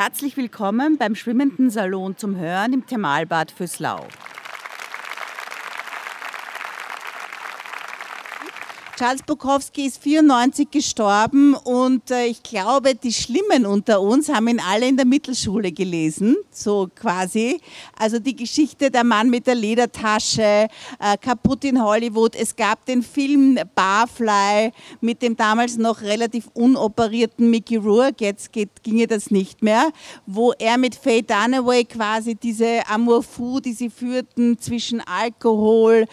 Herzlich willkommen beim Schwimmenden Salon zum Hören im Thermalbad Füßlau. Charles Bukowski ist 94 gestorben und äh, ich glaube, die Schlimmen unter uns haben ihn alle in der Mittelschule gelesen, so quasi. Also die Geschichte der Mann mit der Ledertasche, äh, kaputt in Hollywood. Es gab den Film Barfly mit dem damals noch relativ unoperierten Mickey Rourke, jetzt geht, ginge das nicht mehr, wo er mit Faye Dunaway quasi diese Amour fou, die sie führten zwischen Alkohol,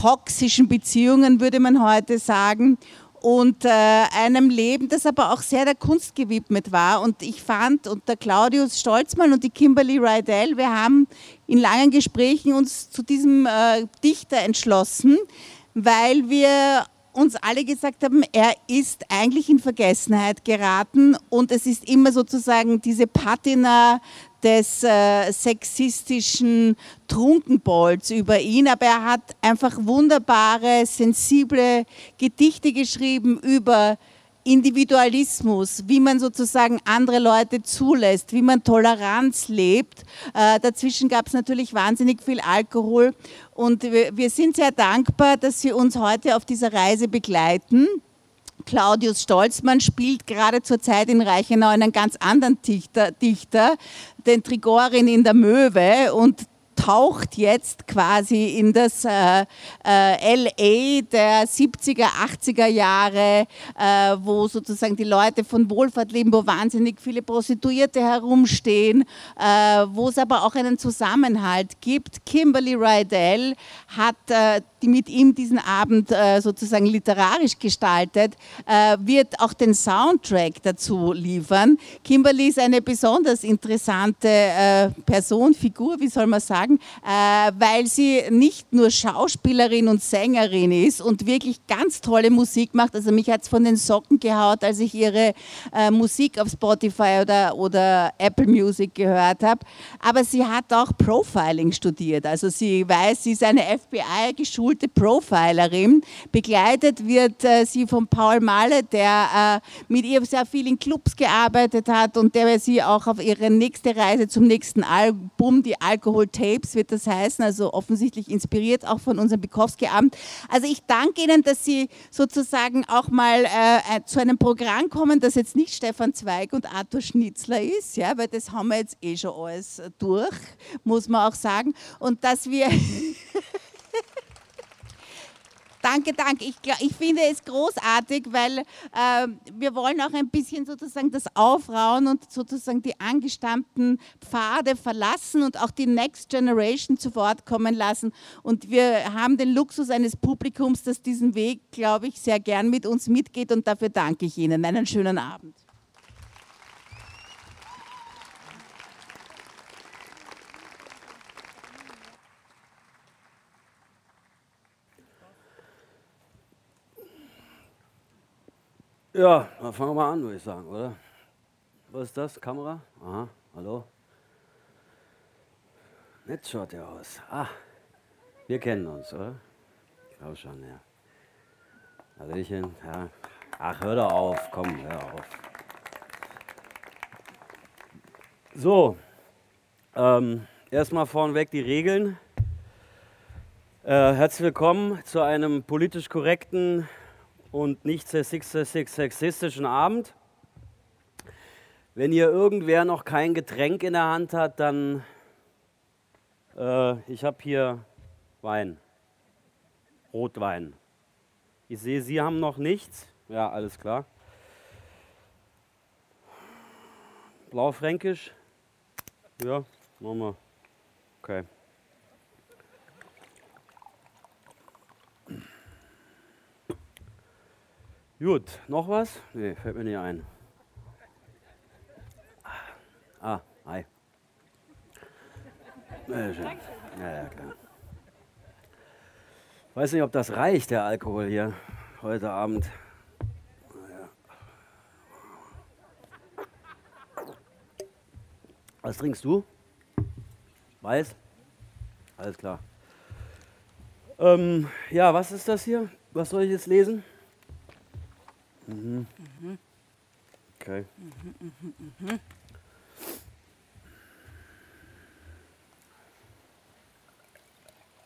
toxischen Beziehungen, würde man heute sagen, und äh, einem Leben, das aber auch sehr der Kunst gewidmet war. Und ich fand, und der Claudius Stolzmann und die Kimberly Rydell, wir haben in langen Gesprächen uns zu diesem äh, Dichter entschlossen, weil wir uns alle gesagt haben, er ist eigentlich in Vergessenheit geraten und es ist immer sozusagen diese Patina des äh, sexistischen Trunkenbolds über ihn, aber er hat einfach wunderbare, sensible Gedichte geschrieben über Individualismus, wie man sozusagen andere Leute zulässt, wie man Toleranz lebt. Äh, dazwischen gab es natürlich wahnsinnig viel Alkohol und wir, wir sind sehr dankbar, dass Sie uns heute auf dieser Reise begleiten. Claudius Stolzmann spielt gerade zur Zeit in Reichenau einen ganz anderen Dichter, Dichter den Trigorin in der Möwe und taucht jetzt quasi in das äh, äh, LA der 70er, 80er Jahre, äh, wo sozusagen die Leute von Wohlfahrt leben, wo wahnsinnig viele Prostituierte herumstehen, äh, wo es aber auch einen Zusammenhalt gibt. Kimberly Rydell hat äh, die mit ihm diesen Abend äh, sozusagen literarisch gestaltet, wird auch den Soundtrack dazu liefern. Kimberly ist eine besonders interessante Person, Figur, wie soll man sagen, äh, weil sie nicht nur Schauspielerin und Sängerin ist und wirklich ganz tolle Musik macht. Also mich hat es von den Socken gehaut, als ich ihre äh, Musik auf Spotify oder, oder Apple Music gehört habe. Aber sie hat auch Profiling studiert. Also sie weiß, sie ist eine FBI-geschulte Profilerin. Begleitet wird äh, sie von Paul Malle, der äh, mit ihr sehr viel in Clubs gearbeitet hat und der sie auch auf ihre nächste Reise zum nächsten Album, die Alkohol Tape, Tapes wird das heißen, also offensichtlich inspiriert auch von unserem Bukowski-Abend. Also ich danke Ihnen, dass Sie sozusagen auch mal äh, äh, zu einem Programm kommen, das jetzt nicht Stefan Zweig und Arthur Schnitzler ist, ja, weil das haben wir jetzt eh schon alles durch, muss man auch sagen. Und dass wir Danke, danke. Ich, ich finde es großartig, weil äh, wir wollen auch ein bisschen sozusagen das aufrauen und sozusagen die angestammten Pfade verlassen und auch die Next Generation zu Wort kommen lassen. Und wir haben den Luxus eines Publikums, das diesen Weg, glaube ich, sehr gern mit uns mitgeht und dafür danke ich Ihnen. Einen schönen Abend. Ja, dann fangen wir mal an, würde ich sagen, oder? Was ist das? Kamera? Aha, hallo? Nett schaut ihr aus. Ah, wir kennen uns, oder? Ich glaube schon, ja. Hallöchen, ja. Ach, hör doch auf, komm, hör auf. So, ähm, erstmal vorneweg die Regeln. Äh, herzlich willkommen zu einem politisch korrekten und nicht sexistischen Abend. Wenn hier irgendwer noch kein Getränk in der Hand hat, dann äh, ich habe hier Wein, Rotwein. Ich sehe, Sie haben noch nichts. Ja, alles klar. Blaufränkisch? Ja, machen wir. Okay. Gut, noch was? Nee, fällt mir nicht ein. Ah, hi. Ja, schön. Ja, ja, klar. Weiß nicht, ob das reicht, der Alkohol hier heute Abend. Was trinkst du? Weiß? Alles klar. Ähm, ja, was ist das hier? Was soll ich jetzt lesen? Mhm. Mhm. Okay. Mhm, mhm, mhm.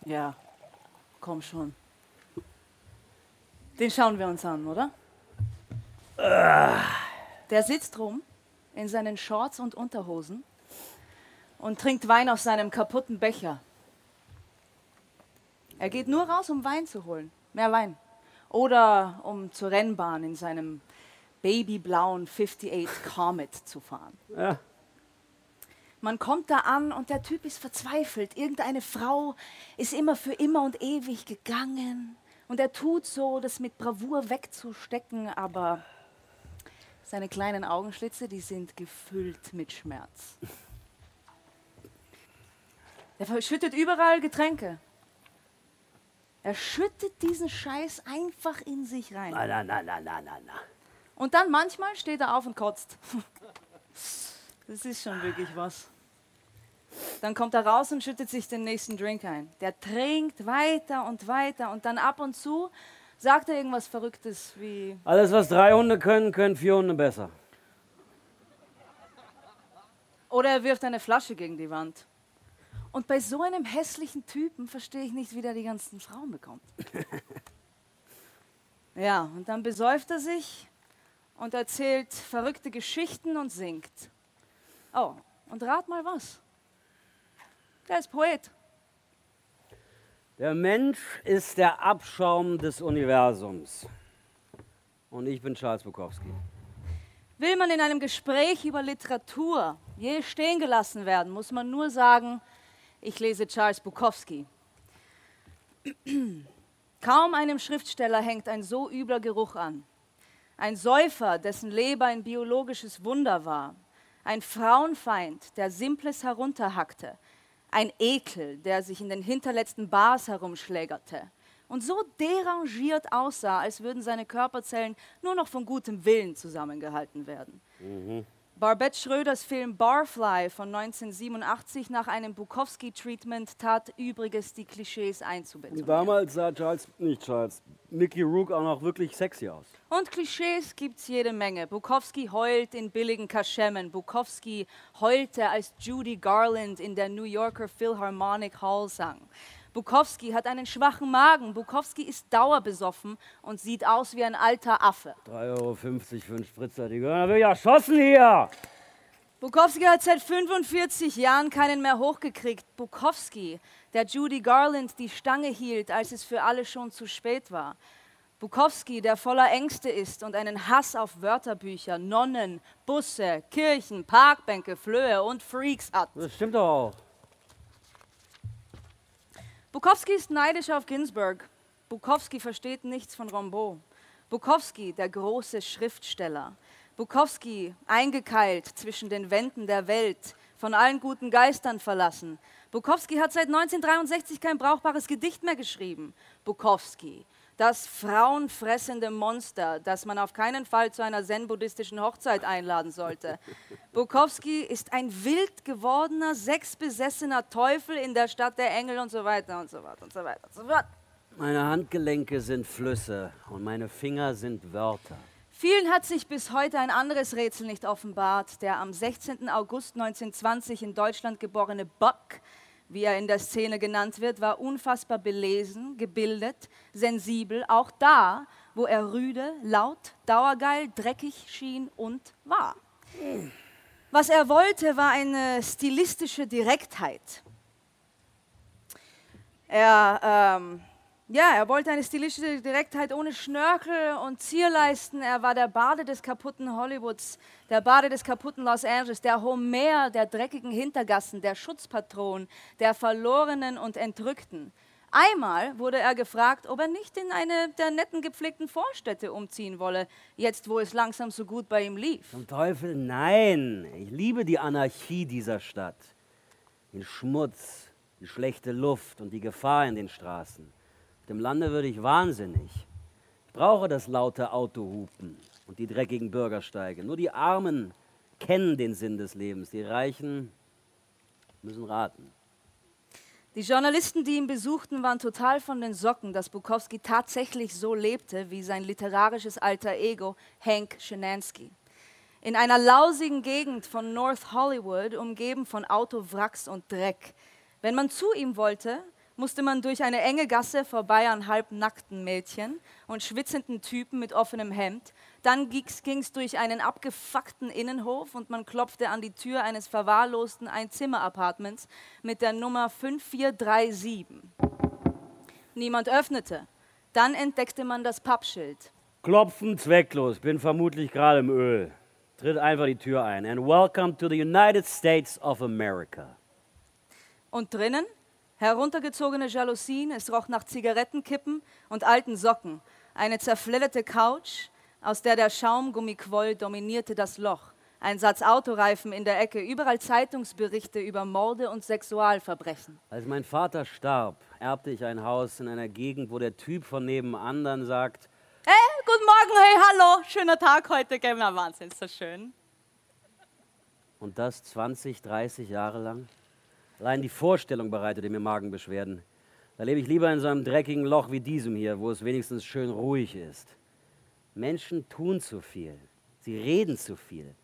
ja, komm schon. Den schauen wir uns an, oder? Der sitzt rum in seinen Shorts und Unterhosen und trinkt Wein aus seinem kaputten Becher. Er geht nur raus, um Wein zu holen. Mehr Wein. Oder um zur Rennbahn in seinem babyblauen 58 Comet zu fahren. Ja. Man kommt da an und der Typ ist verzweifelt. Irgendeine Frau ist immer für immer und ewig gegangen. Und er tut so, das mit Bravour wegzustecken, aber seine kleinen Augenschlitze, die sind gefüllt mit Schmerz. Er verschüttet überall Getränke. Er schüttet diesen Scheiß einfach in sich rein. Na, na, na, na, na, na, na. Und dann manchmal steht er auf und kotzt. Das ist schon wirklich was. Dann kommt er raus und schüttet sich den nächsten Drink ein. Der trinkt weiter und weiter und dann ab und zu sagt er irgendwas Verrücktes wie, Alles, was drei Hunde können, können vier Hunde besser. oder er wirft eine Flasche gegen die Wand. Und bei so einem hässlichen Typen verstehe ich nicht, wie der die ganzen Frauen bekommt. Ja, und dann besäuft er sich und erzählt verrückte Geschichten und singt. Oh, und rat mal was. Der ist Poet. Der Mensch ist der Abschaum des Universums. Und ich bin Charles Bukowski. Will man in einem Gespräch über Literatur je stehen gelassen werden, muss man nur sagen, ich lese Charles Bukowski. Kaum einem Schriftsteller hängt ein so übler Geruch an. Ein Säufer, dessen Leber ein biologisches Wunder war. Ein Frauenfeind, der Simples herunterhackte. Ein Ekel, der sich in den hinterletzten Bars herumschlägerte. Und so derangiert aussah, als würden seine Körperzellen nur noch von gutem Willen zusammengehalten werden. Barbette Schröders Film Barfly von 1987 nach einem Bukowski-Treatment tat Übriges, die Klischees einzubetonieren. Damals sah Charles, nicht Charles, Mickey Rook auch noch wirklich sexy aus. Und Klischees gibt's jede Menge. Bukowski heult in billigen Kaschemmen. Bukowski heulte, als Judy Garland in der New Yorker Philharmonic Hall sang. Bukowski hat einen schwachen Magen. Bukowski ist dauerbesoffen und sieht aus wie ein alter Affe. 3,50 Euro für einen Spritzer, die gehören wirklich erschossen hier. Bukowski hat seit 45 Jahren keinen mehr hochgekriegt. Bukowski, der Judy Garland die Stange hielt, als es für alle schon zu spät war. Bukowski, der voller Ängste ist und einen Hass auf Wörterbücher, Nonnen, Busse, Kirchen, Parkbänke, Flöhe und Freaks hat. Das stimmt doch auch. Bukowski ist neidisch auf Ginsberg. Bukowski versteht nichts von Rimbaud. Bukowski, der große Schriftsteller. Bukowski, eingekeilt zwischen den Wänden der Welt, von allen guten Geistern verlassen. Bukowski hat seit 1963 kein brauchbares Gedicht mehr geschrieben. Bukowski, das frauenfressende Monster, das man auf keinen Fall zu einer zen-buddhistischen Hochzeit einladen sollte. Bukowski ist ein wild gewordener, sexbesessener Teufel in der Stadt der Engel und so weiter und so weiter und so weiter und so fort. Meine Handgelenke sind Flüsse und meine Finger sind Wörter. Vielen hat sich bis heute ein anderes Rätsel nicht offenbart. Der am 16. August 1920 in Deutschland geborene Buck, wie er in der Szene genannt wird, war unfassbar belesen, gebildet, sensibel, auch da, wo er rüde, laut, dauergeil, dreckig schien und war. Was er wollte, war eine stilistische Direktheit. Er, ähm, ja, er wollte eine stilistische Direktheit ohne Schnörkel und Zierleisten. Er war der Bade des kaputten Hollywoods, der Bade des kaputten Los Angeles, der Homer der dreckigen Hintergassen, der Schutzpatron der Verlorenen und Entrückten. Einmal wurde er gefragt, ob er nicht in eine der netten gepflegten Vorstädte umziehen wolle, jetzt wo es langsam so gut bei ihm lief. Zum Teufel, nein. Ich liebe die Anarchie dieser Stadt. Den Schmutz, die schlechte Luft und die Gefahr in den Straßen. Dem Lande würde ich wahnsinnig. Ich brauche das laute Autohupen und die dreckigen Bürgersteige. Nur die Armen kennen den Sinn des Lebens. Die Reichen müssen raten. Die Journalisten, die ihn besuchten, waren total von den Socken, dass Bukowski tatsächlich so lebte wie sein literarisches alter Ego Hank Schimanski. In einer lausigen Gegend von North Hollywood, umgeben von Autowracks und Dreck. Wenn man zu ihm wollte, musste man durch eine enge Gasse vorbei an halbnackten Mädchen und schwitzenden Typen mit offenem Hemd. Dann ging es durch einen abgefuckten Innenhof und man klopfte an die Tür eines verwahrlosten Einzimmer-Apartments mit der Nummer 5437. Niemand öffnete. Dann entdeckte man das Pappschild. Klopfen zwecklos, bin vermutlich gerade im Öl. Tritt einfach die Tür ein. And welcome to the United States of America. Und drinnen? Heruntergezogene Jalousien, es roch nach Zigarettenkippen und alten Socken. Eine zerfledderte Couch, aus der der Schaumgummi quoll, dominierte das Loch. Ein Satz Autoreifen in der Ecke, überall Zeitungsberichte über Morde und Sexualverbrechen. Als mein Vater starb, erbte ich ein Haus in einer Gegend, wo der Typ von nebenan dann sagt: Hey, guten Morgen, hey, hallo, schöner Tag heute, gell, na Wahnsinn, ist das schön. Und das 20, 30 Jahre lang? Allein die Vorstellung bereitete mir Magenbeschwerden. Da lebe ich lieber in so einem dreckigen Loch wie diesem hier, wo es wenigstens schön ruhig ist. Menschen tun zu viel. Sie reden zu viel.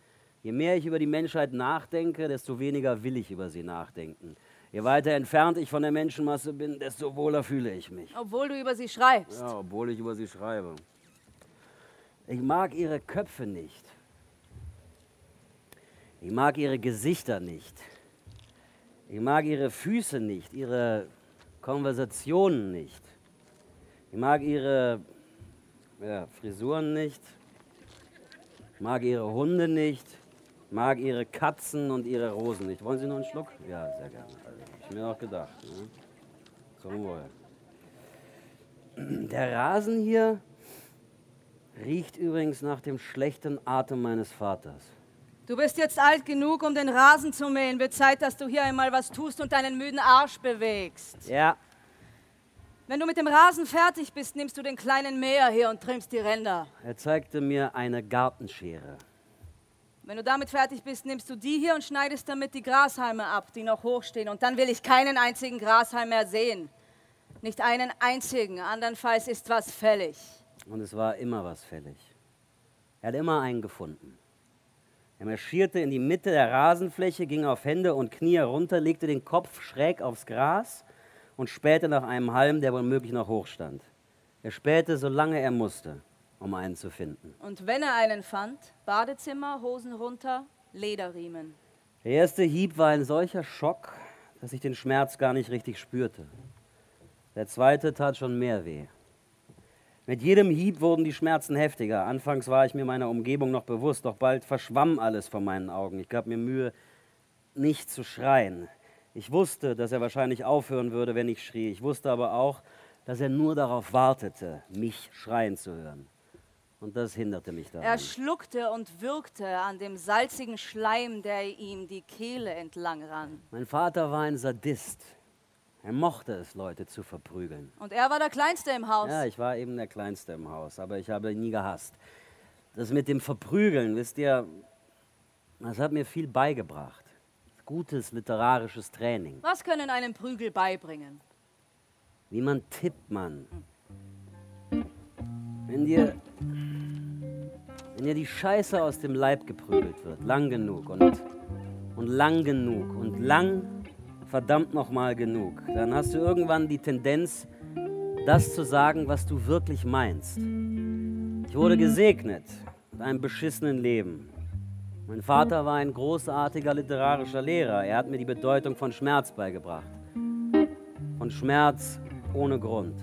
Je mehr ich über die Menschheit nachdenke, desto weniger will ich über sie nachdenken. Je weiter entfernt ich von der Menschenmasse bin, desto wohler fühle ich mich. Obwohl du über sie schreibst. Ja, obwohl ich über sie schreibe. Ich mag ihre Köpfe nicht. Ich mag ihre Gesichter nicht. Ich mag ihre Füße nicht, ihre Konversationen nicht. Ich mag ihre ja, Frisuren nicht. Ich mag ihre Hunde nicht. Ich mag ihre Katzen und ihre Rosen nicht. Wollen Sie noch einen Schluck? Ja, sehr gerne. Also, ich mir auch gedacht. Ne? Zum Wohl. Der Rasen hier riecht übrigens nach dem schlechten Atem meines Vaters. Du bist jetzt alt genug, um den Rasen zu mähen. Wird Zeit, dass du hier einmal was tust und deinen müden Arsch bewegst. Ja, Wenn du mit dem Rasen fertig bist, nimmst du den kleinen Mäher hier und trimmst die Ränder. er zeigte mir eine Gartenschere. Wenn du damit fertig bist, nimmst du die hier und schneidest damit die Grashalme ab, die noch hochstehen. Und dann will ich keinen einzigen Grashalm mehr sehen. Nicht einen einzigen, andernfalls ist was fällig. Und es war immer was fällig. Er hat immer einen gefunden. Er marschierte in die Mitte der Rasenfläche, ging auf Hände und Knie herunter, legte den Kopf schräg aufs Gras und spähte nach einem Halm, der womöglich noch hoch stand. Er spähte, solange er musste, um einen zu finden. Und wenn er einen fand, Badezimmer, Hosen runter, Lederriemen. Der erste Hieb war ein solcher Schock, dass ich den Schmerz gar nicht richtig spürte. Der zweite tat schon mehr weh. Mit jedem Hieb wurden die Schmerzen heftiger. Anfangs war ich mir meiner Umgebung noch bewusst, doch bald verschwamm alles vor meinen Augen. Ich gab mir Mühe, nicht zu schreien. Ich wusste, dass er wahrscheinlich aufhören würde, wenn ich schrie. Ich wusste aber auch, dass er nur darauf wartete, mich schreien zu hören. Und das hinderte mich Er daran. schluckte und würgte an dem salzigen Schleim, der ihm die Kehle entlang rann. Mein Vater war ein Sadist. Er mochte es, Leute zu verprügeln. Und er war der Kleinste im Haus. Ja, ich war eben der Kleinste im Haus, aber ich habe ihn nie gehasst. Das mit dem Verprügeln, wisst ihr, das hat mir viel beigebracht. Gutes literarisches Training. Was können einem Prügel beibringen? Wie man tippt, Mann. Wenn dir, wenn dir die Scheiße aus dem Leib geprügelt wird, lang genug und, und lang genug und lang verdammt nochmal genug, dann hast du irgendwann die Tendenz, das zu sagen, was du wirklich meinst. Ich wurde gesegnet mit einem beschissenen Leben. Mein Vater war ein großartiger literarischer Lehrer. Er hat mir die Bedeutung von Schmerz beigebracht. Von Schmerz ohne Grund.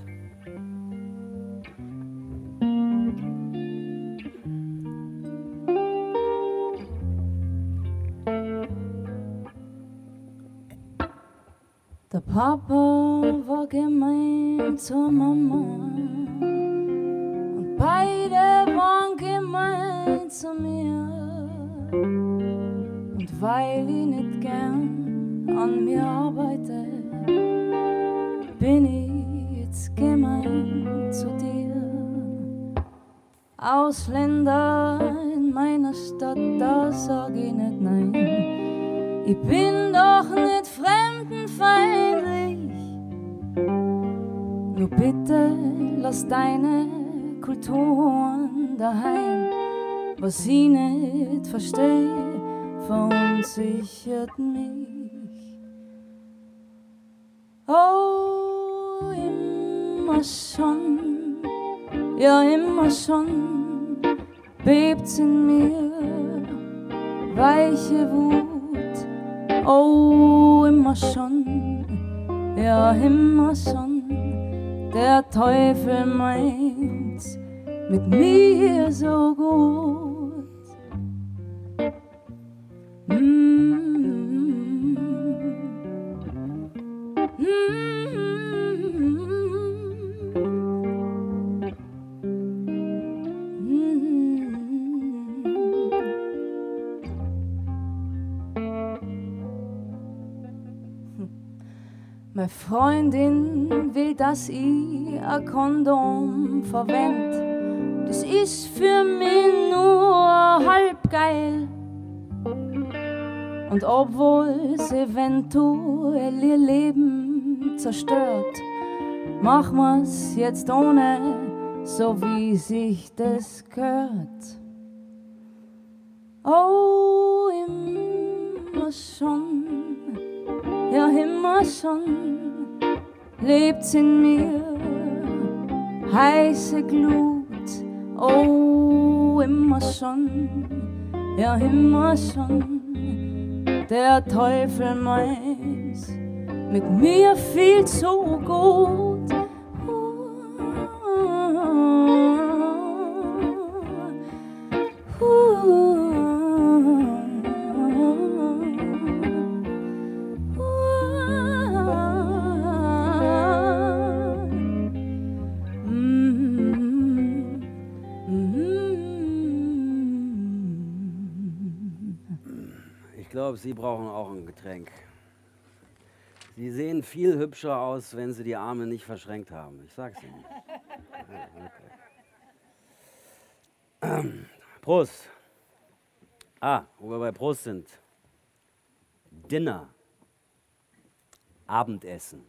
Papa war gemein zur Mama und beide waren gemein zu mir. Und weil ich nicht gern an mir arbeite, bin ich jetzt gemein zu dir. Ausländer in meiner Stadt, da sag ich nicht nein. Ich bin doch nicht fremdenfeindlich. Nur bitte lass deine Kulturen daheim. Was ich nicht verstehe, verunsichert mich. Oh, immer schon, ja immer schon bebt's in mir, weiche Wut, oh immer schon, ja immer schon, der Teufel meint's mit mir so gut. Meine Freundin will, dass ich ein Kondom verwend. Das ist für mich nur halb geil. Und obwohl es eventuell ihr Leben zerstört, machen wir's jetzt ohne, so wie sich das gehört. Oh, immer schon, ja immer schon, lebt's in mir, heiße Glut. Oh, immer schon, ja immer schon der Teufel meint mit mir viel zu gut. Glaube, Sie brauchen auch ein Getränk. Sie sehen viel hübscher aus, wenn Sie die Arme nicht verschränkt haben. Ich sag's Ihnen. Okay. Prost. Ah, wo wir bei Prost sind. Dinner. Abendessen.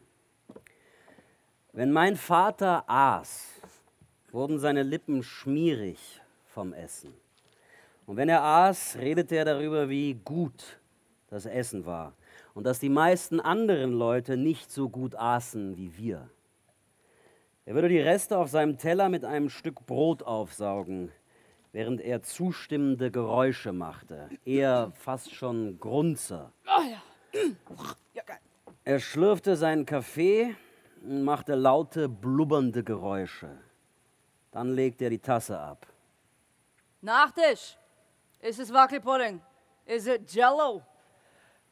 Wenn mein Vater aß, wurden seine Lippen schmierig vom Essen. Und wenn er aß, redete er darüber, wie gut das Essen war und dass die meisten anderen Leute nicht so gut aßen wie wir. Er würde die Reste auf seinem Teller mit einem Stück Brot aufsaugen, während er zustimmende Geräusche machte, eher fast schon Grunzer. Er schlürfte seinen Kaffee und machte laute, blubbernde Geräusche. Dann legte er die Tasse ab. Nachtisch. Ist es Wackelpudding? Is it Jello?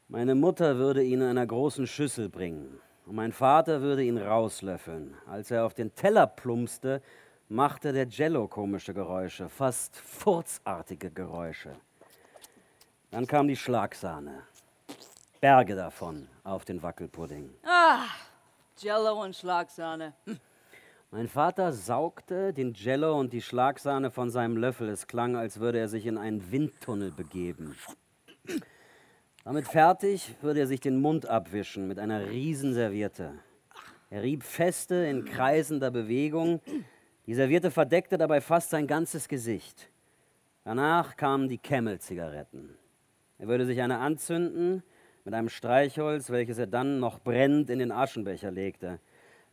Meine Mutter würde ihn in einer großen Schüssel bringen und mein Vater würde ihn rauslöffeln. Als er auf den Teller plumpste, machte der Jello komische Geräusche, fast furzartige Geräusche. Dann kam die Schlagsahne. Berge davon auf den Wackelpudding. Ah, Jello und Schlagsahne. Mein Vater saugte den Jello und die Schlagsahne von seinem Löffel. Es klang, als würde er sich in einen Windtunnel begeben. Damit fertig würde er sich den Mund abwischen mit einer Riesenserviette. Er rieb feste in kreisender Bewegung. Die Serviette verdeckte dabei fast sein ganzes Gesicht. Danach kamen die Camel-Zigaretten. Er würde sich eine anzünden mit einem Streichholz, welches er dann noch brennend in den Aschenbecher legte.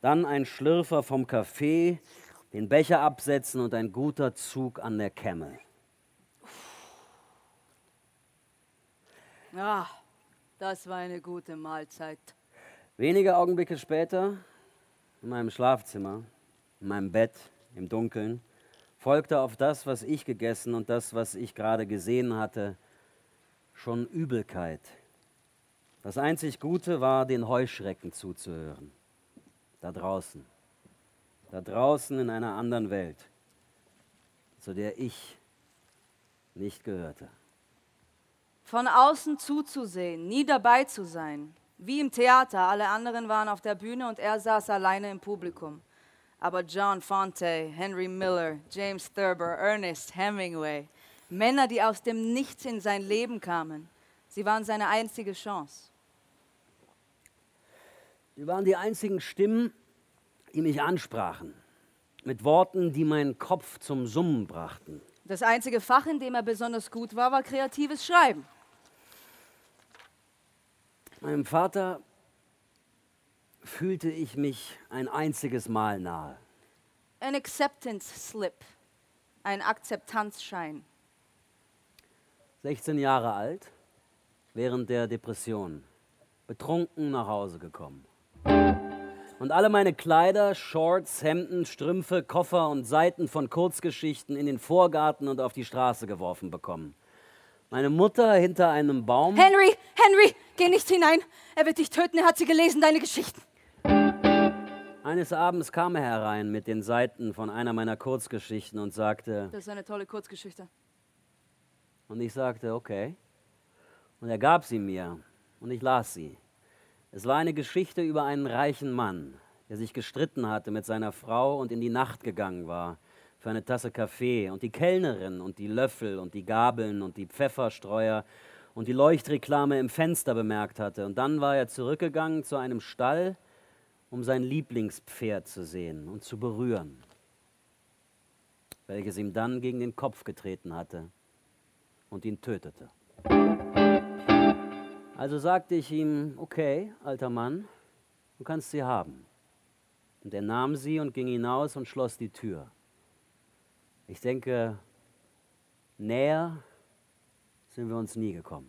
Dann ein Schlürfer vom Kaffee, den Becher absetzen und ein guter Zug an der Camel. Ah, das war eine gute Mahlzeit. Wenige Augenblicke später, in meinem Schlafzimmer, in meinem Bett, im Dunkeln, folgte auf das, was ich gegessen und das, was ich gerade gesehen hatte, schon Übelkeit. Das einzig Gute war, den Heuschrecken zuzuhören. Da draußen. Da draußen in einer anderen Welt, zu der ich nicht gehörte. Von außen zuzusehen, nie dabei zu sein. Wie im Theater, alle anderen waren auf der Bühne und er saß alleine im Publikum. Aber John Fonte, Henry Miller, James Thurber, Ernest Hemingway, Männer, die aus dem Nichts in sein Leben kamen, sie waren seine einzige Chance. Sie waren die einzigen Stimmen, die mich ansprachen, mit Worten, die meinen Kopf zum Summen brachten. Das einzige Fach, in dem er besonders gut war, war kreatives Schreiben. Meinem Vater fühlte ich mich ein einziges Mal nahe. An acceptance slip, ein Akzeptanzschein. 16 Jahre alt, während der Depression, betrunken nach Hause gekommen. Und alle meine Kleider, Shorts, Hemden, Strümpfe, Koffer und Seiten von Kurzgeschichten in den Vorgarten und auf die Straße geworfen bekommen. Meine Mutter hinter einem Baum. Henry, Henry, geh nicht hinein. Er wird dich töten, er hat sie gelesen, deine Geschichten. Eines Abends kam er herein mit den Seiten von einer meiner Kurzgeschichten und sagte, Das ist eine tolle Kurzgeschichte. und ich sagte, okay. Und er gab sie mir und ich las sie. Es war eine Geschichte über einen reichen Mann, der sich gestritten hatte mit seiner Frau und in die Nacht gegangen war für eine Tasse Kaffee und die Kellnerin und die Löffel und die Gabeln und die Pfefferstreuer und die Leuchtreklame im Fenster bemerkt hatte. Und dann war er zurückgegangen zu einem Stall, um sein Lieblingspferd zu sehen und zu berühren, welches ihm dann gegen den Kopf getreten hatte und ihn tötete. Also sagte ich ihm, okay, alter Mann, du kannst sie haben. Und er nahm sie und ging hinaus und schloss die Tür. Ich denke, näher sind wir uns nie gekommen.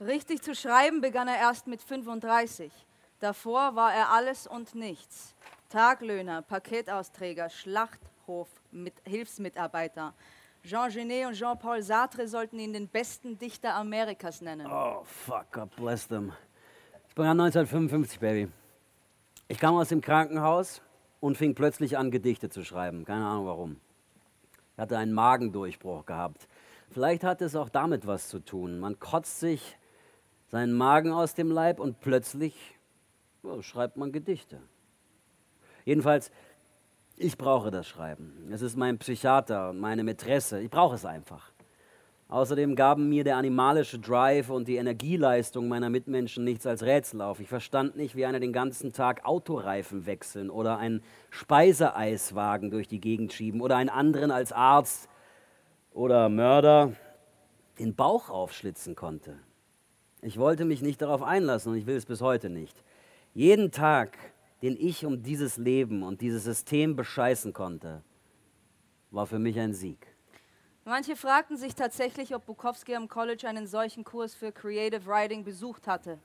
Richtig zu schreiben begann er erst mit 35. Davor war er alles und nichts. Taglöhner, Paketausträger, Schlachthof, mit Hilfsmitarbeiter. Jean Genet und Jean-Paul Sartre sollten ihn den besten Dichter Amerikas nennen. Oh, fuck, God bless them. Ich begann 1955, Baby. Ich kam aus dem Krankenhaus und fing plötzlich an, Gedichte zu schreiben. Keine Ahnung warum. Ich hatte einen Magendurchbruch gehabt. Vielleicht hatte es auch damit was zu tun. Man kotzt sich seinen Magen aus dem Leib und plötzlich ja, schreibt man Gedichte. Jedenfalls, ich brauche das Schreiben. Es ist mein Psychiater, meine Mätresse. Ich brauche es einfach. Außerdem gaben mir der animalische Drive und die Energieleistung meiner Mitmenschen nichts als Rätsel auf. Ich verstand nicht, wie einer den ganzen Tag Autoreifen wechseln oder einen Speiseeiswagen durch die Gegend schieben oder einen anderen als Arzt oder Mörder den Bauch aufschlitzen konnte. Ich wollte mich nicht darauf einlassen und ich will es bis heute nicht. Jeden Tag, den ich um dieses Leben und dieses System bescheißen konnte, war für mich ein Sieg. Manche fragten sich tatsächlich, ob Bukowski am College einen solchen Kurs für Creative Writing besucht hatte.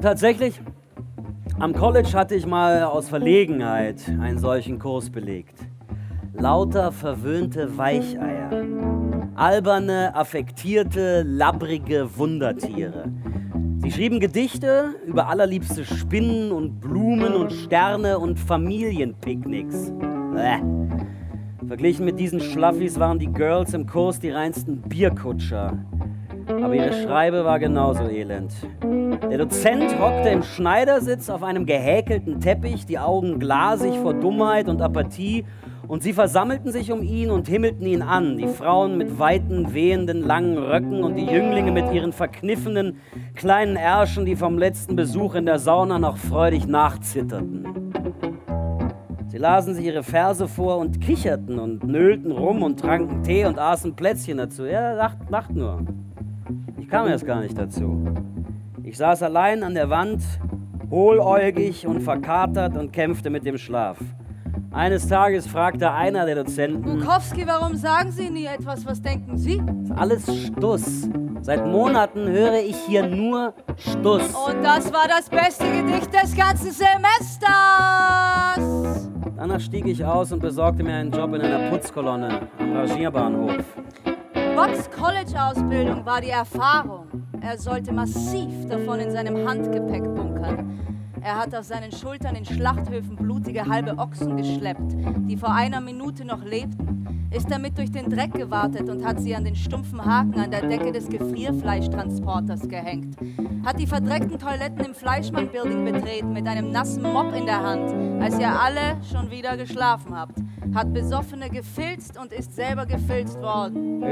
Tatsächlich, am College hatte ich mal aus Verlegenheit einen solchen Kurs belegt. Lauter verwöhnte Weicheier. Alberne, affektierte, labbrige Wundertiere. Sie schrieben Gedichte über allerliebste Spinnen und Blumen und Sterne und Familienpicknicks. Bäh. Verglichen mit diesen Schlaffis waren die Girls im Kurs die reinsten Bierkutscher. Aber ihre Schreibe war genauso elend. Der Dozent hockte im Schneidersitz auf einem gehäkelten Teppich, die Augen glasig vor Dummheit und Apathie, und sie versammelten sich um ihn und himmelten ihn an, die Frauen mit weiten, wehenden, langen Röcken und die Jünglinge mit ihren verkniffenen, kleinen Ärschen, die vom letzten Besuch in der Sauna noch freudig nachzitterten. Sie lasen sich ihre Verse vor und kicherten und nöhlten rum und tranken Tee und aßen Plätzchen dazu. Ja, lacht, lacht nur. Ich kam erst gar nicht dazu. Ich saß allein an der Wand, hohläugig und verkatert und kämpfte mit dem Schlaf. Eines Tages fragte einer der Dozenten, Bukowski, warum sagen Sie nie etwas? Was denken Sie? "Ist alles Stuss. Seit Monaten höre ich hier nur Stuss. Und das war das beste Gedicht des ganzen Semesters. Danach stieg ich aus und besorgte mir einen Job in einer Putzkolonne am Rangierbahnhof. Bucks College-Ausbildung war die Erfahrung. Er sollte massiv davon in seinem Handgepäck bunkern. Er hat auf seinen Schultern in Schlachthöfen blutige halbe Ochsen geschleppt, die vor einer Minute noch lebten, ist damit durch den Dreck gewartet und hat sie an den stumpfen Haken an der Decke des Gefrierfleischtransporters gehängt, hat die verdreckten Toiletten im Fleischmann-Building betreten mit einem nassen Mopp in der Hand, als ihr alle schon wieder geschlafen habt, hat Besoffene gefilzt und ist selber gefilzt worden.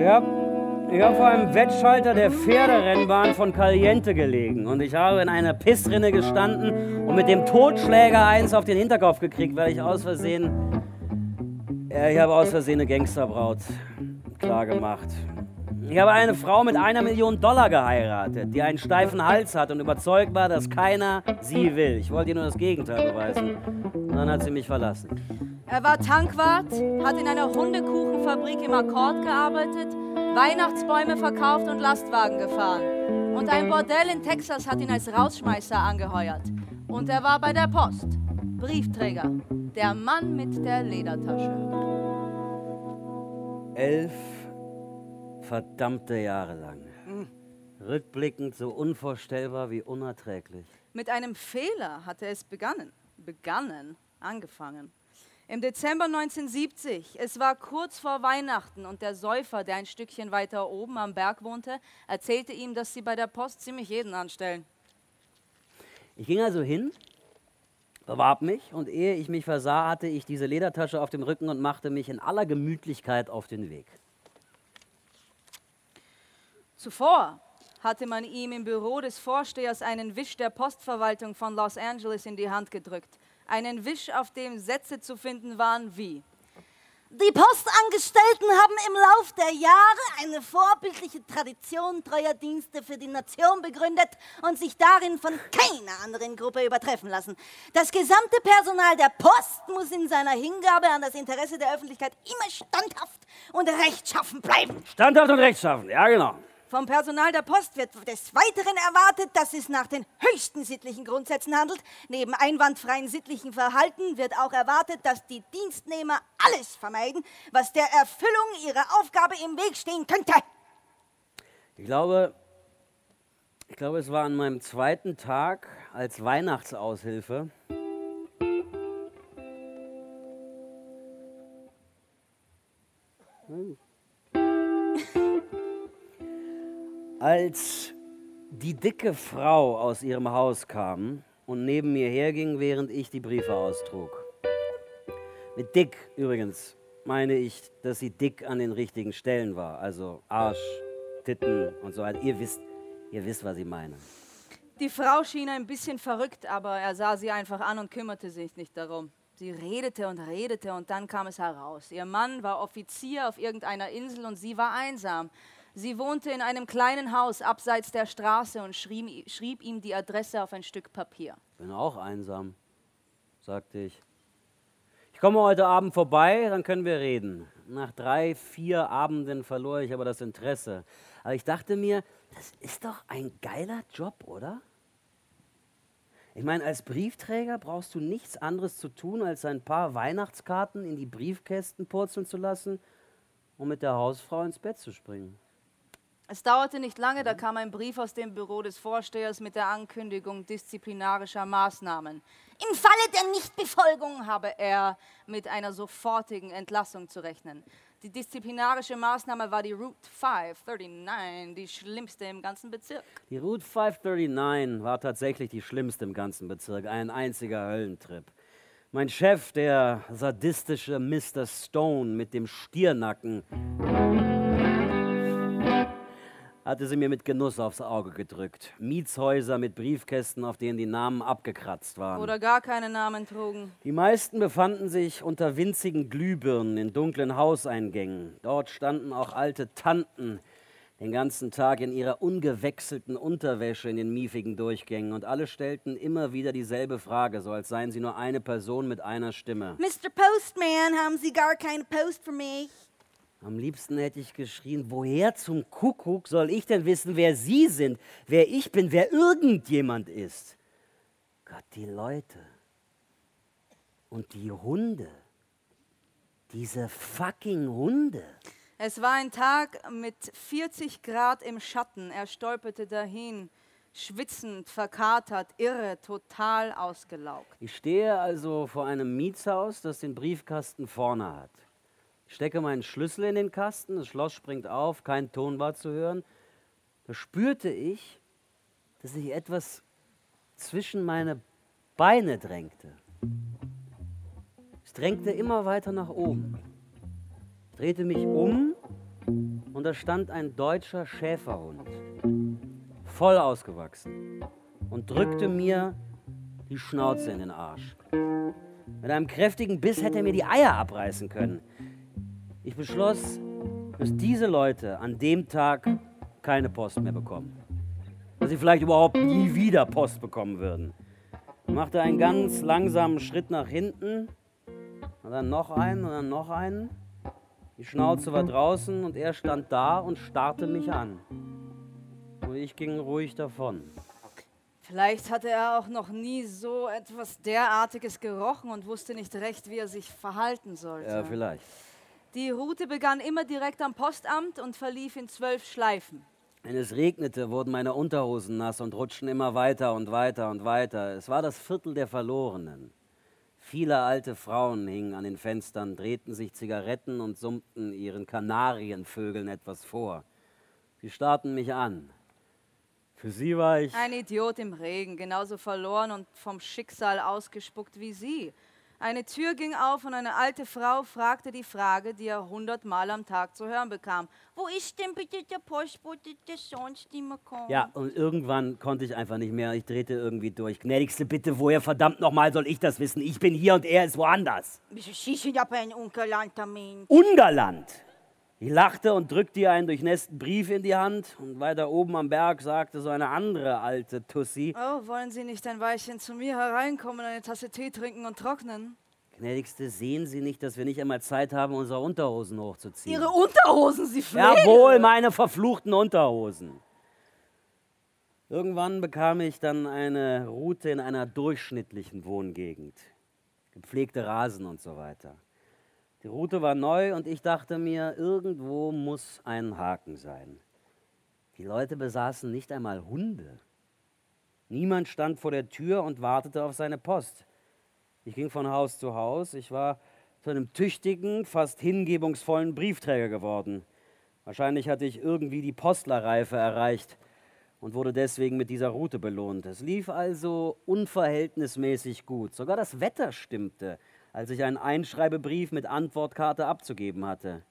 Ich habe vor einem Wettschalter der Pferderennbahn von Caliente gelegen und ich habe in einer Pissrinne gestanden und mit dem Totschläger eins auf den Hinterkopf gekriegt, weil ich aus Versehen. Ja, ich habe aus Versehen eine Gangsterbraut klar gemacht. Ich habe eine Frau mit einer Million Dollar geheiratet, die einen steifen Hals hat und überzeugt war, dass keiner sie will. Ich wollte ihr nur das Gegenteil beweisen. Und dann hat sie mich verlassen. Er war Tankwart, hat in einer Hundekuchenfabrik im Akkord gearbeitet, Weihnachtsbäume verkauft und Lastwagen gefahren. Und ein Bordell in Texas hat ihn als Rausschmeißer angeheuert. Und er war bei der Post. Briefträger. Der Mann mit der Ledertasche. Elf verdammte Jahre lang. Rückblickend so unvorstellbar wie unerträglich. Mit einem Fehler hatte es begonnen. Begannen, angefangen. Im Dezember 1970, es war kurz vor Weihnachten und der Säufer, der ein Stückchen weiter oben am Berg wohnte, erzählte ihm, dass sie bei der Post ziemlich jeden anstellen. Ich ging also hin, bewarb mich und ehe ich mich versah, hatte ich diese Ledertasche auf dem Rücken und machte mich in aller Gemütlichkeit auf den Weg. Zuvor hatte man ihm im Büro des Vorstehers einen Wisch der Postverwaltung von Los Angeles in die Hand gedrückt. Einen Wisch, auf dem Sätze zu finden waren wie Die Postangestellten haben im Lauf der Jahre eine vorbildliche Tradition treuer Dienste für die Nation begründet und sich darin von keiner anderen Gruppe übertreffen lassen. Das gesamte Personal der Post muss in seiner Hingabe an das Interesse der Öffentlichkeit immer standhaft und rechtschaffen bleiben. Standhaft und rechtschaffen, ja genau. Vom Personal der Post wird des Weiteren erwartet, dass es nach den höchsten sittlichen Grundsätzen handelt. Neben einwandfreien sittlichen Verhalten wird auch erwartet, dass die Dienstnehmer alles vermeiden, was der Erfüllung ihrer Aufgabe im Weg stehen könnte. Ich glaube, ich glaube, es war an meinem zweiten Tag als Weihnachtsaushilfe. Als die dicke Frau aus ihrem Haus kam und neben mir herging, während ich die Briefe austrug. Mit dick übrigens meine ich, dass sie dick an den richtigen Stellen war. Also Arsch, Titten und so weiter. Ihr wisst, ihr wisst, was ich meine. Die Frau schien ein bisschen verrückt, aber er sah sie einfach an und kümmerte sich nicht darum. Sie redete und redete und dann kam es heraus. Ihr Mann war Offizier auf irgendeiner Insel und sie war einsam. Sie wohnte in einem kleinen Haus abseits der Straße und schrieb, schrieb ihm die Adresse auf ein Stück Papier. Bin auch einsam, sagte ich. Ich komme heute Abend vorbei, dann können wir reden. Nach drei, vier Abenden verlor ich aber das Interesse. Aber ich dachte mir, das ist doch ein geiler Job, oder? Ich meine, als Briefträger brauchst du nichts anderes zu tun, als ein paar Weihnachtskarten in die Briefkästen purzeln zu lassen und mit der Hausfrau ins Bett zu springen. Es dauerte nicht lange, da kam ein Brief aus dem Büro des Vorstehers mit der Ankündigung disziplinarischer Maßnahmen. Im Falle der Nichtbefolgung habe er mit einer sofortigen Entlassung zu rechnen. Die disziplinarische Maßnahme war die Route 539, die schlimmste im ganzen Bezirk. Die Route 539 war tatsächlich die schlimmste im ganzen Bezirk, ein einziger Höllentrip. Mein Chef, der sadistische Mr. Stone mit dem Stiernacken, hatte sie mir mit Genuss aufs Auge gedrückt. Mietshäuser mit Briefkästen, auf denen die Namen abgekratzt waren. Oder gar keine Namen trugen. Die meisten befanden sich unter winzigen Glühbirnen in dunklen Hauseingängen. Dort standen auch alte Tanten den ganzen Tag in ihrer ungewechselten Unterwäsche in den miefigen Durchgängen und alle stellten immer wieder dieselbe Frage, so als seien sie nur eine Person mit einer Stimme. Mr. Postman, haben Sie gar keine Post für mich? Am liebsten hätte ich geschrien, woher zum Kuckuck soll ich denn wissen, wer Sie sind, wer ich bin, wer irgendjemand ist? Gott, die Leute und die Hunde, diese fucking Hunde. Es war ein Tag mit 40 Grad im Schatten. Er stolperte dahin, schwitzend, verkatert, irre, total ausgelaugt. Ich stehe also vor einem Mietshaus, das den Briefkasten vorne hat. Ich stecke meinen Schlüssel in den Kasten, das Schloss springt auf, kein Ton war zu hören. Da spürte ich, dass sich etwas zwischen meine Beine drängte. Es drängte immer weiter nach oben. Ich drehte mich um und da stand ein deutscher Schäferhund, voll ausgewachsen, und drückte mir die Schnauze in den Arsch. Mit einem kräftigen Biss hätte er mir die Eier abreißen können. Ich beschloss, dass diese Leute an dem Tag keine Post mehr bekommen. Dass sie vielleicht überhaupt nie wieder Post bekommen würden. Ich machte einen ganz langsamen Schritt nach hinten und dann noch einen und dann noch einen. Die Schnauze war draußen und er stand da und starrte mich an. Und ich ging ruhig davon. Vielleicht hatte er auch noch nie so etwas derartiges gerochen und wusste nicht recht, wie er sich verhalten sollte. Ja, vielleicht. Die Route begann immer direkt am Postamt und verlief in zwölf Schleifen. Wenn es regnete, wurden meine Unterhosen nass und rutschten immer weiter und weiter und weiter. Es war das Viertel der Verlorenen. Viele alte Frauen hingen an den Fenstern, drehten sich Zigaretten und summten ihren Kanarienvögeln etwas vor. Sie starrten mich an. Für sie war ich. Ein Idiot im Regen, genauso verloren und vom Schicksal ausgespuckt wie Sie. Eine Tür ging auf und eine alte Frau fragte die Frage, die er hundertmal am Tag zu hören bekam. Wo ist denn bitte der Postbote, der sonst immer kommt? Ja, und irgendwann konnte ich einfach nicht mehr. Ich drehte irgendwie durch. Gnädigste Bitte, woher verdammt nochmal soll ich das wissen? Ich bin hier und er ist woanders. Sie sind aber ein ungalanter Mensch. Ungarland! Ich lachte und drückte ihr einen durchnässten Brief in die Hand. Und weiter oben am Berg sagte so eine andere alte Tussi: Oh, wollen Sie nicht ein Weilchen zu mir hereinkommen, eine Tasse Tee trinken und trocknen? Gnädigste, sehen Sie nicht, dass wir nicht einmal Zeit haben, unsere Unterhosen hochzuziehen? Ihre Unterhosen, Sie fliegen! Jawohl, meine verfluchten Unterhosen. Irgendwann bekam ich dann eine Route in einer durchschnittlichen Wohngegend. Gepflegte Rasen und so weiter. Die Route war neu und ich dachte mir, irgendwo muss ein Haken sein. Die Leute besaßen nicht einmal Hunde. Niemand stand vor der Tür und wartete auf seine Post. Ich ging von Haus zu Haus. Ich war zu einem tüchtigen, fast hingebungsvollen Briefträger geworden. Wahrscheinlich hatte ich irgendwie die Postlerreife erreicht und wurde deswegen mit dieser Route belohnt. Es lief also unverhältnismäßig gut. Sogar das Wetter stimmte, als ich einen Einschreibebrief mit Antwortkarte abzugeben hatte.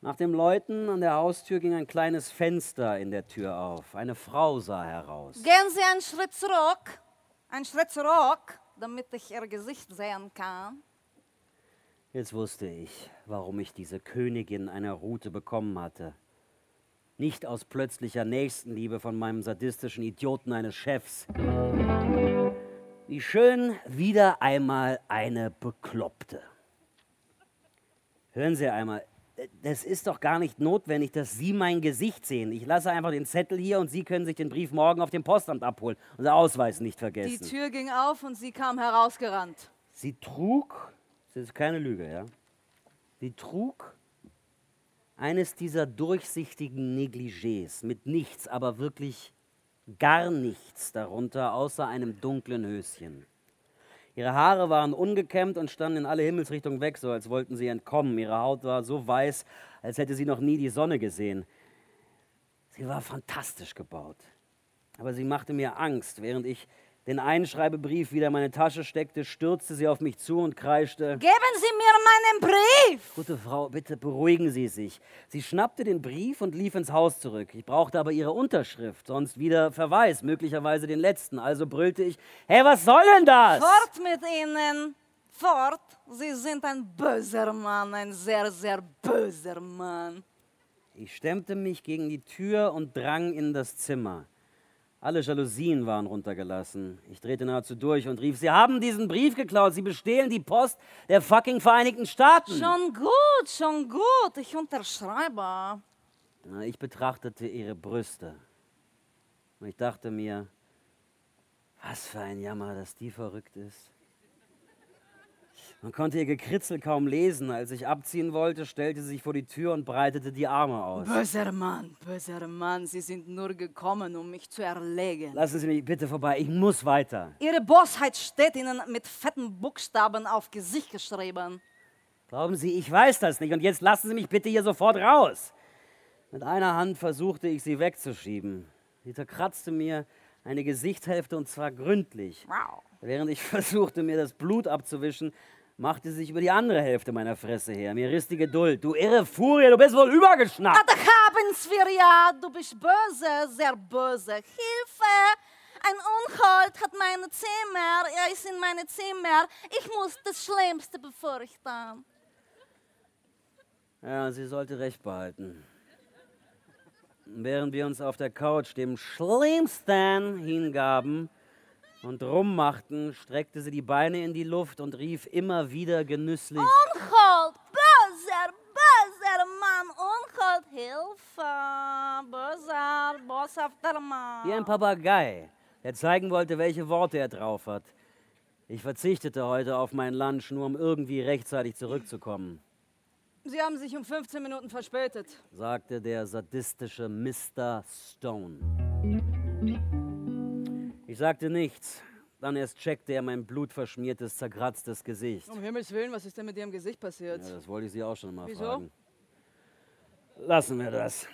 Nach dem Läuten an der Haustür ging ein kleines Fenster in der Tür auf. Eine Frau sah heraus. Gehen Sie einen Schritt zurück. Einen Schritt zurück, damit ich Ihr Gesicht sehen kann. Jetzt wusste ich, warum ich diese Königin einer Route bekommen hatte. Nicht aus plötzlicher Nächstenliebe von meinem sadistischen Idioten eines Chefs. Wie schön wieder einmal eine Bekloppte. Hören Sie einmal, das ist doch gar nicht notwendig, dass Sie mein Gesicht sehen. Ich lasse einfach den Zettel hier und Sie können sich den Brief morgen auf dem Postamt abholen. Unser Ausweis nicht Die vergessen. Tür ging auf und sie kam herausgerannt. Sie trug, das ist keine Lüge, ja, sie trug eines dieser durchsichtigen Negligés mit nichts, aber wirklich gar nichts darunter, außer einem dunklen Höschen. Ihre Haare waren ungekämmt und standen in alle Himmelsrichtungen weg, so als wollten sie entkommen. Ihre Haut war so weiß, als hätte sie noch nie die Sonne gesehen. Sie war fantastisch gebaut. Aber sie machte mir Angst, während ich den Einschreibebrief wieder in meine Tasche steckte, stürzte sie auf mich zu und kreischte. Geben Sie mir meinen Brief. Gute Frau, bitte beruhigen Sie sich. Sie schnappte den Brief und lief ins Haus zurück. Ich brauchte aber Ihre Unterschrift, sonst wieder Verweis, möglicherweise den letzten. Also brüllte ich: Hey, was soll denn das? Fort mit Ihnen. Fort. Sie sind ein böser Mann, ein sehr, sehr böser Mann. Ich stemmte mich gegen die Tür und drang in das Zimmer. Alle Jalousien waren runtergelassen. Ich drehte nahezu durch und rief: Sie haben diesen Brief geklaut. Sie bestehlen die Post der fucking Vereinigten Staaten. Schon gut, schon gut. Ich unterschreibe. Ich betrachtete ihre Brüste. Und ich dachte mir, was für ein Jammer, dass die verrückt ist. Man konnte ihr Gekritzel kaum lesen. Als ich abziehen wollte, stellte sie sich vor die Tür und breitete die Arme aus. Böser Mann, böser Mann, Sie sind nur gekommen, um mich zu erlegen. Lassen Sie mich bitte vorbei, ich muss weiter. Ihre Bosheit steht Ihnen mit fetten Buchstaben auf Gesicht geschrieben. Glauben Sie, ich weiß das nicht. Und jetzt lassen Sie mich bitte hier sofort raus. Mit einer Hand versuchte ich sie wegzuschieben. Sie zerkratzte mir eine Gesichtshälfte und zwar gründlich. Wow. Während ich versuchte, mir das Blut abzuwischen, machte sich über die andere Hälfte meiner Fresse her. Mir riss die Geduld. Du irre Furie, du bist wohl übergeschnappt. Da haben's wir ja. Du bist böse, sehr böse. Hilfe! Ein Unhold hat meine Zimmer. Er ist in meine Zimmer. Ich muss das Schlimmste befürchten. Ja, sie sollte recht behalten. Während wir uns auf der Couch dem Schlimmsten hingaben und rummachten, streckte sie die Beine in die Luft und rief immer wieder genüsslich. Unhold, böser, böser Mann, Unhold, Hilfe, böser, boshafter Mann. Wie ein Papagei, der zeigen wollte, welche Worte er drauf hat. Ich verzichtete heute auf mein Lunch, nur um irgendwie rechtzeitig zurückzukommen, Sie haben sich um 15 Minuten verspätet. sagte der sadistische Mr. Stone. Ich sagte nichts. Dann erst checkte er mein blutverschmiertes, zerkratztes Gesicht. Um Himmels Willen, was ist denn mit Ihrem Gesicht passiert? Ja, das wollte ich Sie auch schon mal Wieso? fragen. Lassen wir das.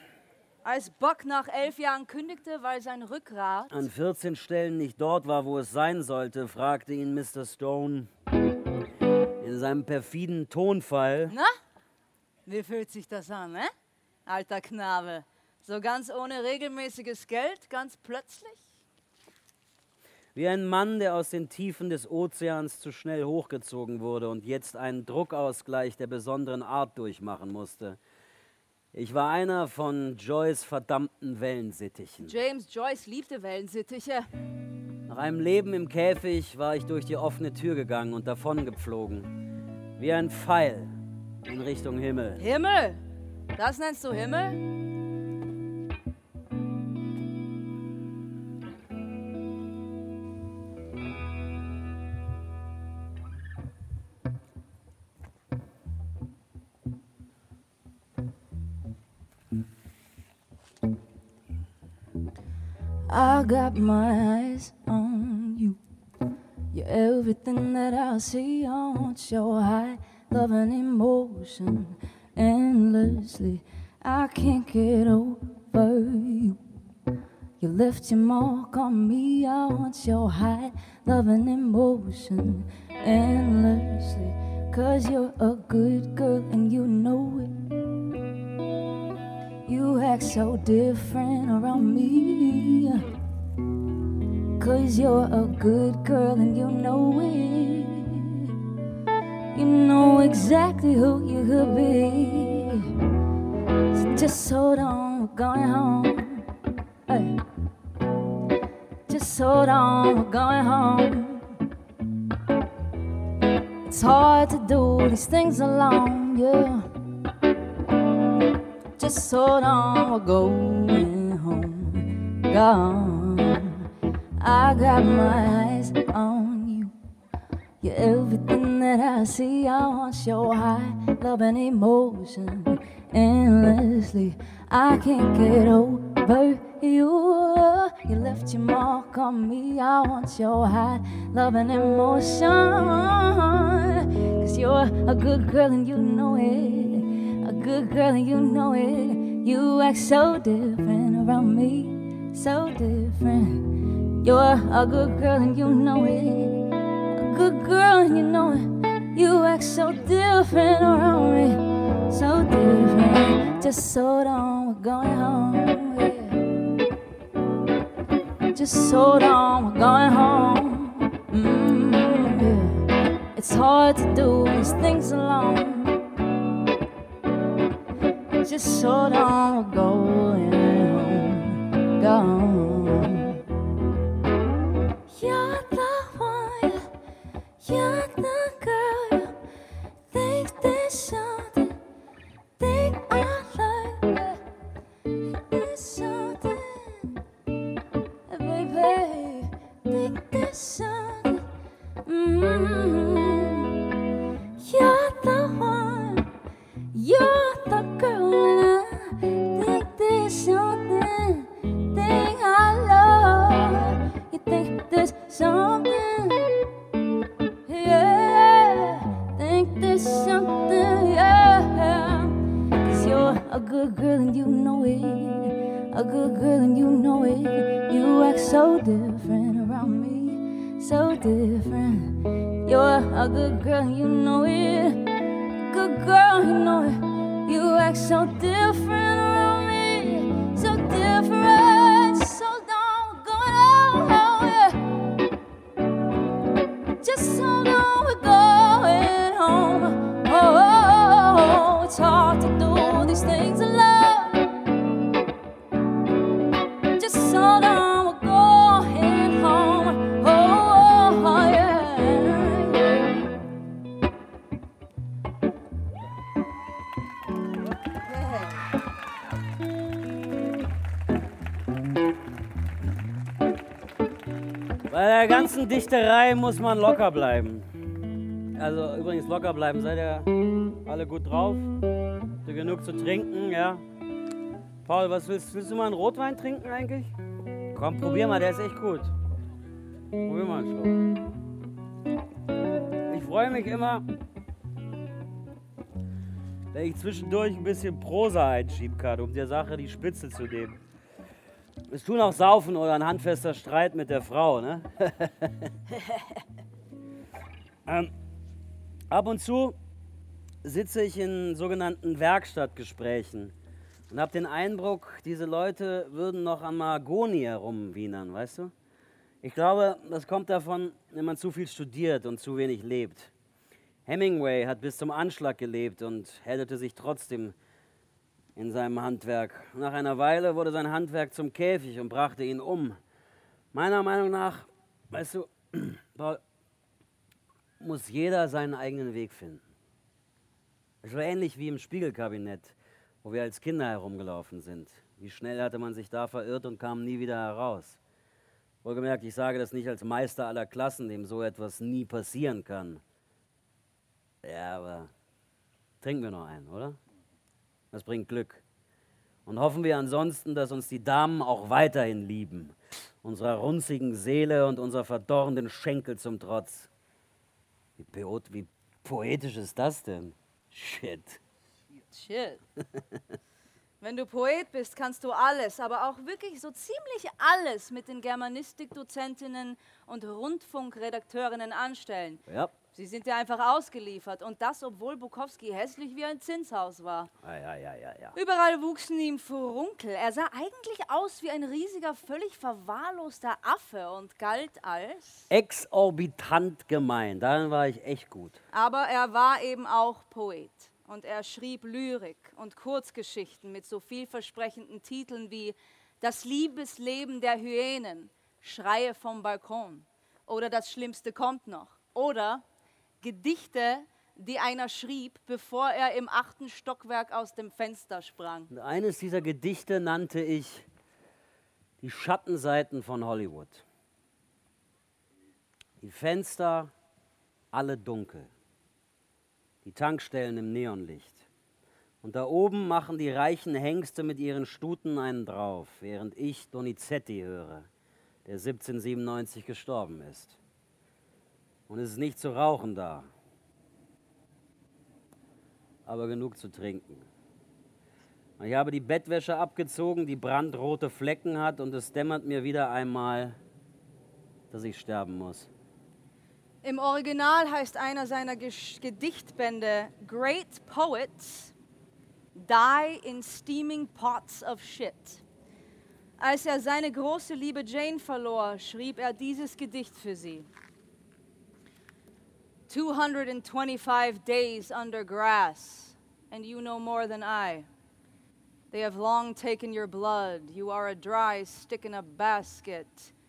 Als Buck nach elf Jahren kündigte, weil sein Rückgrat An 14 Stellen nicht dort war, wo es sein sollte, fragte ihn Mr. Stone in seinem perfiden Tonfall. Na? Wie fühlt sich das an, ne? Alter Knabe. So ganz ohne regelmäßiges Geld, ganz plötzlich? Wie ein Mann, der aus den Tiefen des Ozeans zu schnell hochgezogen wurde und jetzt einen Druckausgleich der besonderen Art durchmachen musste. Ich war einer von Joyce verdammten Wellensittichen. James Joyce liebte Wellensittiche. Nach einem Leben im Käfig war ich durch die offene Tür gegangen und davongeflogen. Wie ein Pfeil in Richtung Himmel. Himmel! Das nennst du Himmel? I got my eyes on you. You're everything that I see. I want your high love and emotion endlessly. I can't get over you. You left your mark on me. I want your high love and emotion endlessly. Cause you're a good girl and you know it. Act so different around me. Cause you're a good girl and you know it. You know exactly who you could be. So just hold on, we're going home. Hey. Just hold on, we're going home. It's hard to do these things alone, yeah. Just hold on, we're going home. Gone. I got my eyes on you. You're everything that I see. I want your high love and emotion endlessly. I can't get over you. You left your mark on me. I want your high love and emotion. Cause you're a good girl and you know it. Good girl and you know it. You act so different around me. So different. You're a good girl and you know it. A good girl and you know it. You act so different around me. So different. Just hold on, we're going home. Yeah. Just hold on, we're going home. Mm, yeah. It's hard to do these things alone just so long ago and home gone. Ganzen Dichterei muss man locker bleiben. Also übrigens locker bleiben. Seid ihr alle gut drauf? Habt ihr genug zu trinken, ja? Paul, was willst, willst du mal einen Rotwein trinken eigentlich? Komm, probier mal, der ist echt gut. Probier mal einen Schluck. Ich freue mich immer, wenn ich zwischendurch ein bisschen Prosa einschieben kann, um der Sache die Spitze zu nehmen. Es tun auch Saufen oder ein handfester Streit mit der Frau, ne? ähm, ab und zu sitze ich in sogenannten Werkstattgesprächen und habe den Eindruck, diese Leute würden noch an Mahagoni herumwienern, weißt du? Ich glaube, das kommt davon, wenn man zu viel studiert und zu wenig lebt. Hemingway hat bis zum Anschlag gelebt und hättete sich trotzdem in seinem Handwerk. Nach einer Weile wurde sein Handwerk zum Käfig und brachte ihn um. Meiner Meinung nach, weißt du, Paul, muss jeder seinen eigenen Weg finden. Es war ähnlich wie im Spiegelkabinett, wo wir als Kinder herumgelaufen sind. Wie schnell hatte man sich da verirrt und kam nie wieder heraus. Wohlgemerkt, ich sage das nicht als Meister aller Klassen, dem so etwas nie passieren kann. Ja, aber trinken wir noch einen, oder? Das bringt Glück. Und hoffen wir ansonsten, dass uns die Damen auch weiterhin lieben, unserer runzigen Seele und unserer verdorrenden Schenkel zum Trotz. Wie, poet, wie poetisch ist das denn? Shit. Shit. Wenn du Poet bist, kannst du alles, aber auch wirklich so ziemlich alles mit den Germanistikdozentinnen und Rundfunkredakteurinnen anstellen. Ja. Sie sind dir einfach ausgeliefert und das, obwohl Bukowski hässlich wie ein Zinshaus war. Ja, ja, ja, ja, ja. Überall wuchsen ihm Furunkel. Er sah eigentlich aus wie ein riesiger, völlig verwahrloster Affe und galt als. Exorbitant gemein, darin war ich echt gut. Aber er war eben auch Poet. Und er schrieb Lyrik und Kurzgeschichten mit so vielversprechenden Titeln wie Das Liebesleben der Hyänen, Schreie vom Balkon oder Das Schlimmste kommt noch oder Gedichte, die einer schrieb, bevor er im achten Stockwerk aus dem Fenster sprang. Und eines dieser Gedichte nannte ich Die Schattenseiten von Hollywood. Die Fenster alle dunkel, die Tankstellen im Neonlicht. Und da oben machen die reichen Hengste mit ihren Stuten einen drauf, während ich Donizetti höre, der 1797 gestorben ist. Und es ist nicht zu rauchen da, aber genug zu trinken. Ich habe die Bettwäsche abgezogen, die brandrote Flecken hat und es dämmert mir wieder einmal, dass ich sterben muss. Im Original heißt einer seiner Gedichtbände Great Poets Die in Steaming Pots of Shit. Als er seine große Liebe Jane verlor, schrieb er dieses Gedicht für sie. 225 days under grass, and you know more than I. They have long taken your blood. You are a dry stick in a basket.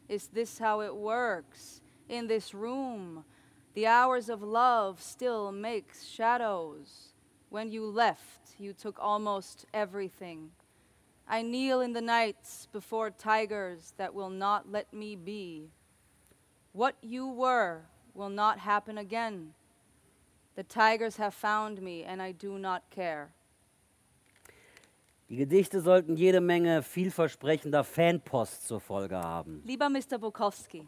Is this how it works? In this room, the hours of love still makes shadows. When you left, you took almost everything. I kneel in the nights before tigers that will not let me be. What you were will not happen again. The tigers have found me, and I do not care. Die Gedichte sollten jede Menge vielversprechender Fanpost zur Folge haben. Lieber Mr. Bukowski,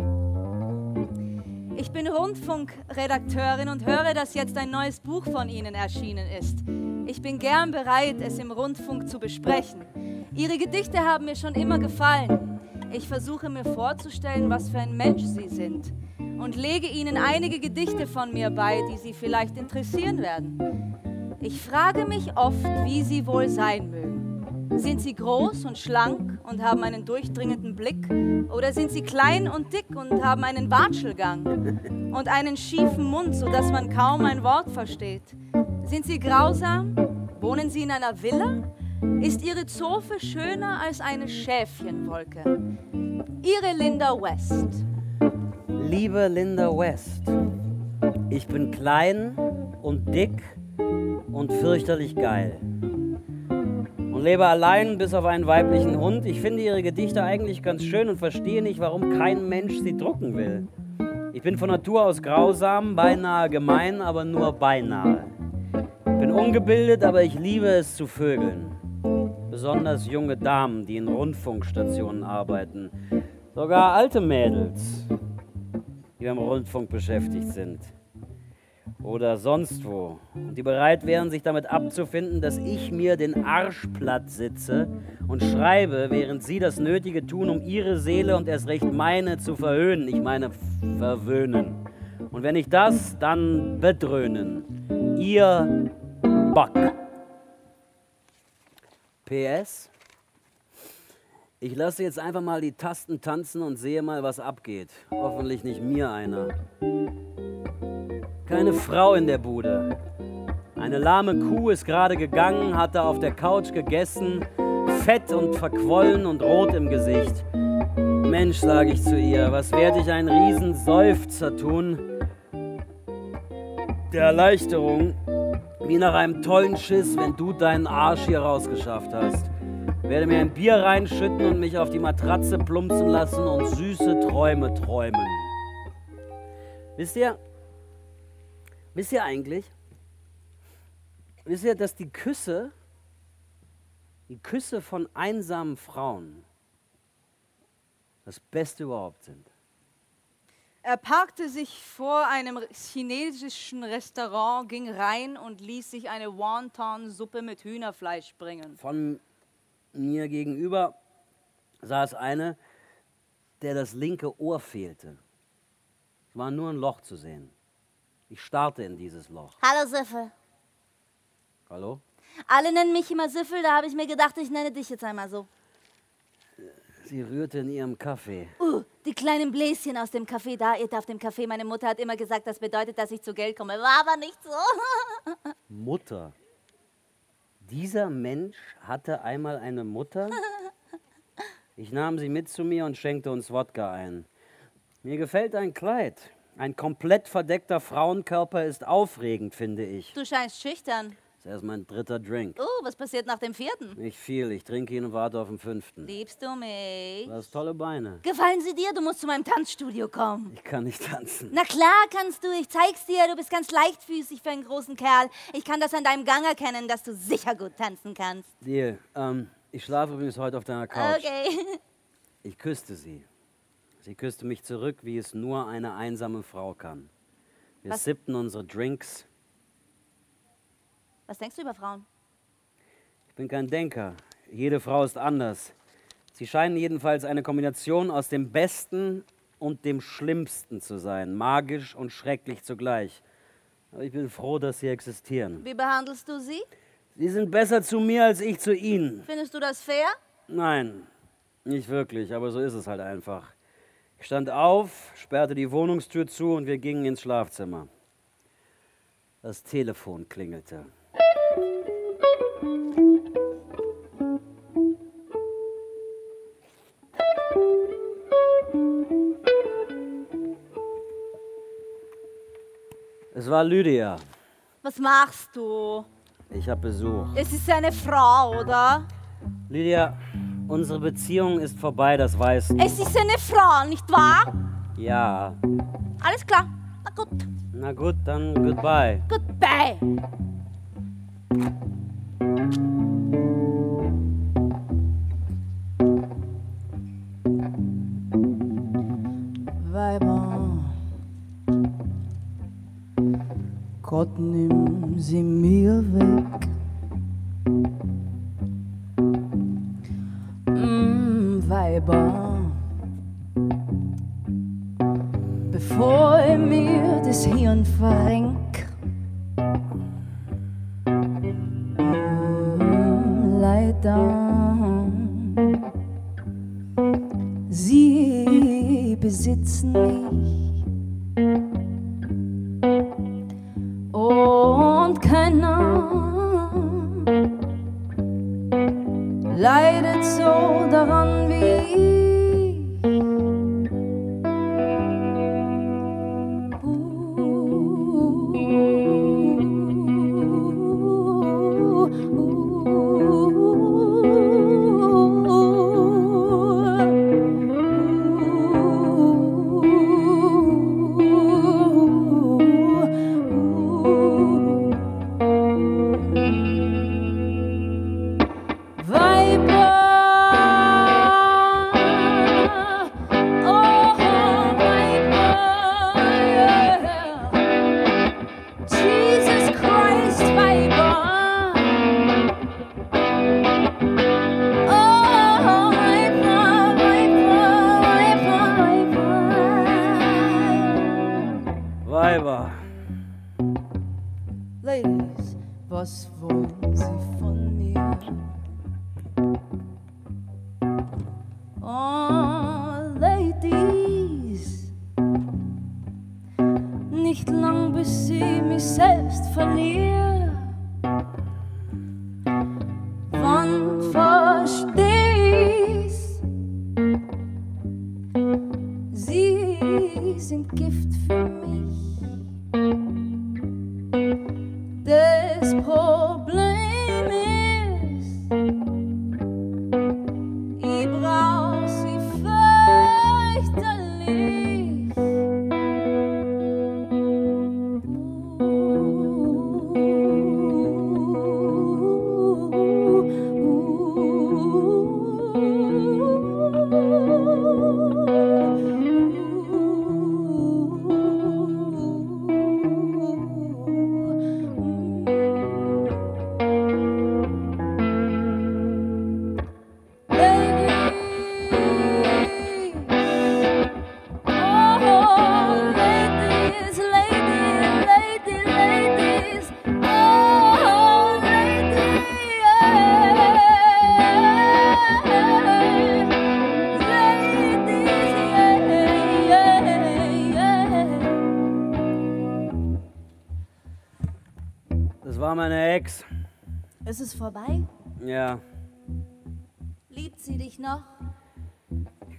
ich bin Rundfunkredakteurin und höre, dass jetzt ein neues Buch von Ihnen erschienen ist. Ich bin gern bereit, es im Rundfunk zu besprechen. Ihre Gedichte haben mir schon immer gefallen. Ich versuche mir vorzustellen, was für ein Mensch Sie sind und lege Ihnen einige Gedichte von mir bei, die Sie vielleicht interessieren werden. Ich frage mich oft, wie Sie wohl sein mögen. Sind Sie groß und schlank und haben einen durchdringenden Blick? Oder sind Sie klein und dick und haben einen Watschelgang und einen schiefen Mund, sodass man kaum ein Wort versteht? Sind Sie grausam? Wohnen Sie in einer Villa? Ist Ihre Zofe schöner als eine Schäfchenwolke? Ihre Linda West. Liebe Linda West, ich bin klein und dick und fürchterlich geil. und lebe allein bis auf einen weiblichen Hund. Ich finde ihre Gedichte eigentlich ganz schön und verstehe nicht, warum kein Mensch sie drucken will. Ich bin von Natur aus grausam, beinahe gemein, aber nur beinahe. Ich bin ungebildet, aber ich liebe es zu vögeln. Besonders junge Damen, die in Rundfunkstationen arbeiten. Sogar alte Mädels, die beim Rundfunk beschäftigt sind oder sonst wo. Und die bereit wären, sich damit abzufinden, dass ich mir den Arsch platt sitze und schreibe, während sie das Nötige tun, um ihre Seele und erst recht meine zu verhöhnen. Ich meine verwöhnen. Und wenn nicht das, dann bedröhnen. Ihr Bock. PS. Ich lasse jetzt einfach mal die Tasten tanzen und sehe mal, was abgeht. Hoffentlich nicht mir einer. Keine Frau in der Bude. Eine lahme Kuh ist gerade gegangen, hatte auf der Couch gegessen, fett und verquollen und rot im Gesicht. Mensch, sage ich zu ihr, was werde ich einen Riesenseufzer tun? Der Erleichterung, wie nach einem tollen Schiss, wenn du deinen Arsch hier rausgeschafft hast. Werde mir ein Bier reinschütten und mich auf die Matratze plumpsen lassen und süße Träume träumen. Wisst ihr, Wisst ihr eigentlich, wisst ihr, dass die Küsse, die Küsse von einsamen Frauen das Beste überhaupt sind? Er parkte sich vor einem chinesischen Restaurant, ging rein und ließ sich eine Wonton-Suppe mit Hühnerfleisch bringen. Von mir gegenüber saß eine, der das linke Ohr fehlte. Es war nur ein Loch zu sehen. Ich starte in dieses Loch. Hallo Siffel. Hallo? Alle nennen mich immer Siffel, da habe ich mir gedacht, ich nenne dich jetzt einmal so. Sie rührte in ihrem Kaffee. Uh, die kleinen Bläschen aus dem Kaffee, da ihr auf dem Kaffee. Meine Mutter hat immer gesagt, das bedeutet, dass ich zu Geld komme. War aber nicht so. Mutter. Dieser Mensch hatte einmal eine Mutter. Ich nahm sie mit zu mir und schenkte uns Wodka ein. Mir gefällt dein Kleid. Ein komplett verdeckter Frauenkörper ist aufregend, finde ich. Du scheinst schüchtern. Das ist erst mein dritter Drink. Oh, was passiert nach dem vierten? Nicht viel, ich trinke ihn und warte auf den fünften. Liebst du mich? Du hast tolle Beine. Gefallen sie dir? Du musst zu meinem Tanzstudio kommen. Ich kann nicht tanzen. Na klar kannst du, ich zeig's dir. Du bist ganz leichtfüßig für einen großen Kerl. Ich kann das an deinem Gang erkennen, dass du sicher gut tanzen kannst. Deal. Ähm, ich schlafe übrigens heute auf deiner Couch. Okay. Ich küsste sie. Sie küsste mich zurück, wie es nur eine einsame Frau kann. Wir Was? sippten unsere Drinks. Was denkst du über Frauen? Ich bin kein Denker. Jede Frau ist anders. Sie scheinen jedenfalls eine Kombination aus dem Besten und dem Schlimmsten zu sein. Magisch und schrecklich zugleich. Aber ich bin froh, dass sie existieren. Wie behandelst du sie? Sie sind besser zu mir als ich zu ihnen. Findest du das fair? Nein, nicht wirklich, aber so ist es halt einfach. Ich stand auf, sperrte die Wohnungstür zu und wir gingen ins Schlafzimmer. Das Telefon klingelte. Es war Lydia. Was machst du? Ich habe Besuch. Es ist eine Frau, oder? Lydia, unsere Beziehung ist vorbei, das weißt du. Es ist eine Frau, nicht wahr? Ja. Alles klar. Na gut. Na gut, dann goodbye. Goodbye. Gott nimm sie mir weg. Mm, Weiber, bevor ich mir das Hirn verrenk.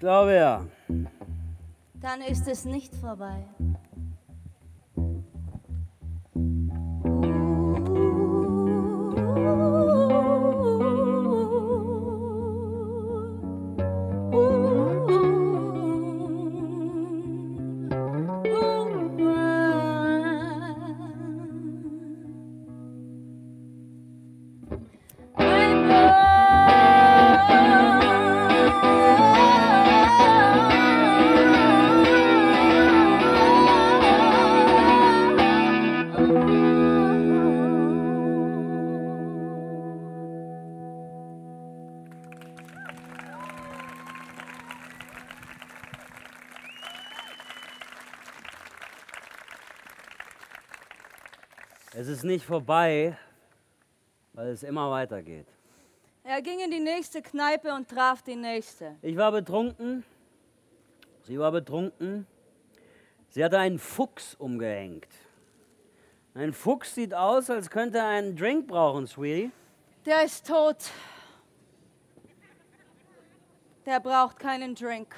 Glaube ja. Dann ist es nicht vorbei. Es ist nicht vorbei, weil es immer weitergeht. Er ging in die nächste Kneipe und traf die nächste. Ich war betrunken, sie war betrunken. Sie hatte einen Fuchs umgehängt. Ein Fuchs sieht aus, als könnte er einen Drink brauchen, Sweetie. Der ist tot. Der braucht keinen Drink.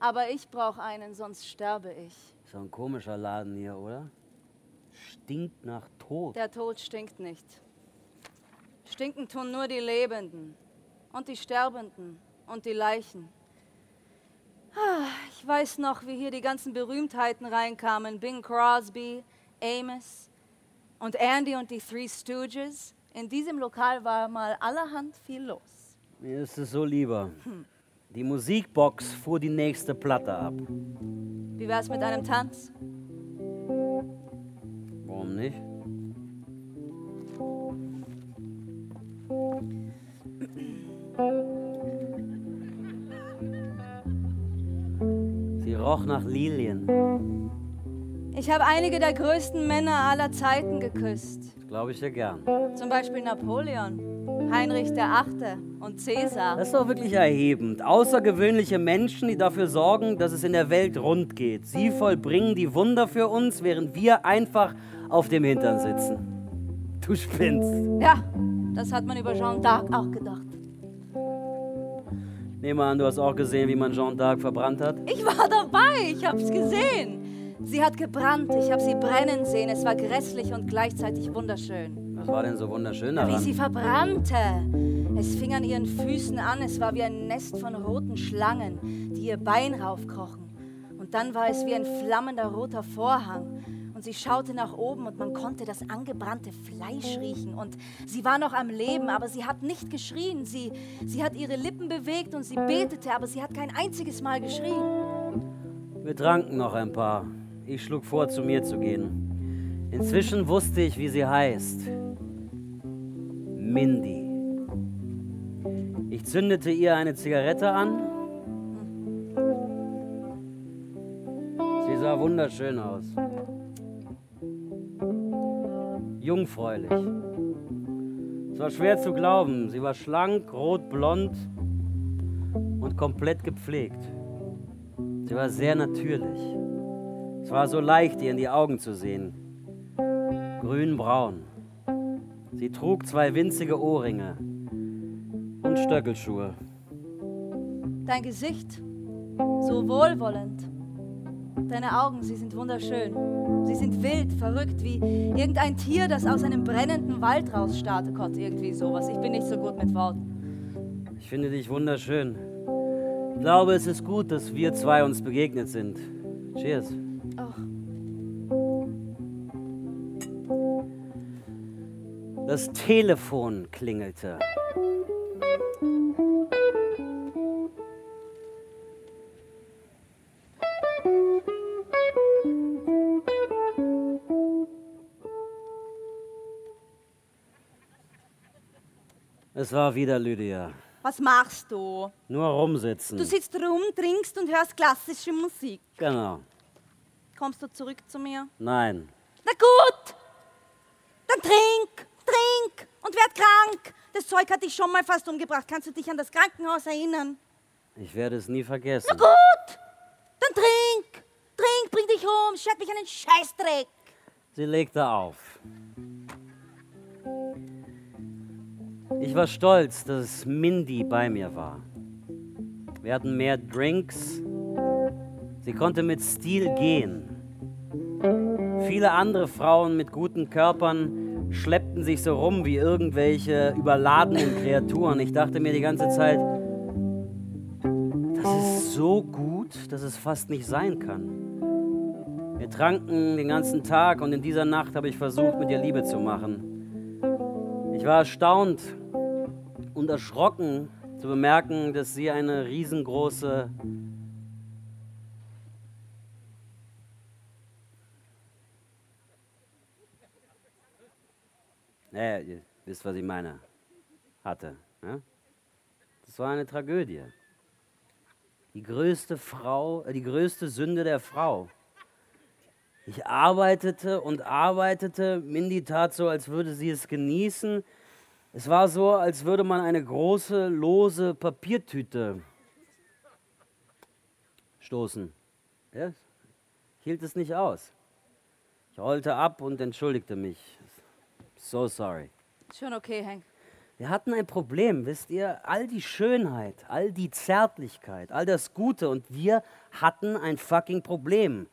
Aber ich brauche einen, sonst sterbe ich. So ein komischer Laden hier, oder? Stinkt nach Tod. Der Tod stinkt nicht. Stinken tun nur die Lebenden und die Sterbenden und die Leichen. Ah, Ich weiß noch, wie hier die ganzen Berühmtheiten reinkamen. Bing Crosby, Amos und Andy und die Three Stooges. In diesem Lokal war mal allerhand viel los. Mir ist es so lieber. Die Musikbox fuhr die nächste Platte ab. Wie wär's mit einem Tanz? Warum nicht? Sie roch nach Lilien. Ich habe einige der größten Männer aller Zeiten geküsst. Glaube ich dir gern. Zum Beispiel Napoleon, Heinrich VIII. und Cäsar. Das ist doch wirklich erhebend. Außergewöhnliche Menschen, die dafür sorgen, dass es in der Welt rund geht. Sie vollbringen die Wunder für uns, während wir einfach auf dem Hintern sitzen. Du spinnst. Ja, das hat man über Jeanne d'Arc auch gedacht. Nehme an, du hast auch gesehen, wie man Jeanne d'Arc verbrannt hat. Ich war dabei, ich hab's gesehen. Sie hat gebrannt, ich habe sie brennen sehen. Es war grässlich und gleichzeitig wunderschön. Was war denn so wunderschön Wie sie daran? verbrannte. Es fing an ihren Füßen an, es war wie ein Nest von roten Schlangen, die ihr Bein raufkrochen. Und dann war es wie ein flammender roter Vorhang. Und sie schaute nach oben und man konnte das angebrannte Fleisch riechen. Und sie war noch am Leben, aber sie hat nicht geschrien. Sie, sie hat ihre Lippen bewegt und sie betete, aber sie hat kein einziges Mal geschrien. Wir tranken noch ein paar. Ich schlug vor, zu mir zu gehen. Inzwischen wusste ich, wie sie heißt. Mindy. Ich zündete ihr eine Zigarette an. Sie sah wunderschön aus. Jungfräulich. Es war schwer zu glauben. Sie war schlank, rotblond und komplett gepflegt. Sie war sehr natürlich. Es war so leicht, ihr in die Augen zu sehen. Grün-braun. Sie trug zwei winzige Ohrringe und Stöckelschuhe. Dein Gesicht, so wohlwollend. Deine Augen, sie sind wunderschön. Sie sind wild, verrückt, wie irgendein Tier, das aus einem brennenden Wald rausstarrt. Gott, irgendwie sowas. Ich bin nicht so gut mit Worten. Ich finde dich wunderschön. Ich glaube, es ist gut, dass wir zwei uns begegnet sind. Cheers. Ach, Das Telefon klingelte. Es war wieder Lydia. Was machst du? Nur rumsitzen. Du sitzt rum, trinkst und hörst klassische Musik. Genau. Kommst du zurück zu mir? Nein. Na gut, dann trink, trink und werd krank. Das Zeug hat dich schon mal fast umgebracht. Kannst du dich an das Krankenhaus erinnern? Ich werde es nie vergessen. Na gut, dann trink, trink, bring dich um, schert mich einen Scheißdreck. Sie legte auf. Ich war stolz, dass Mindy bei mir war. Wir hatten mehr Drinks. Sie konnte mit Stil gehen. Viele andere Frauen mit guten Körpern schleppten sich so rum wie irgendwelche überladenen Kreaturen. Ich dachte mir die ganze Zeit, das ist so gut, dass es fast nicht sein kann. Wir tranken den ganzen Tag und in dieser Nacht habe ich versucht, mit ihr Liebe zu machen. Ich war erstaunt und erschrocken zu bemerken, dass sie eine riesengroße Naja, ihr wisst, was ich meine, hatte. Ja? Das war eine Tragödie. Die größte Frau, äh, die größte Sünde der Frau. Ich arbeitete und arbeitete. Mindy tat so, als würde sie es genießen. Es war so, als würde man eine große, lose Papiertüte stoßen. Ja? Ich hielt es nicht aus. Ich rollte ab und entschuldigte mich. So sorry. schon okay, Hank. Wir hatten ein Problem, wisst ihr? All die Schönheit, all die Zärtlichkeit, all das Gute und wir hatten ein fucking Problem.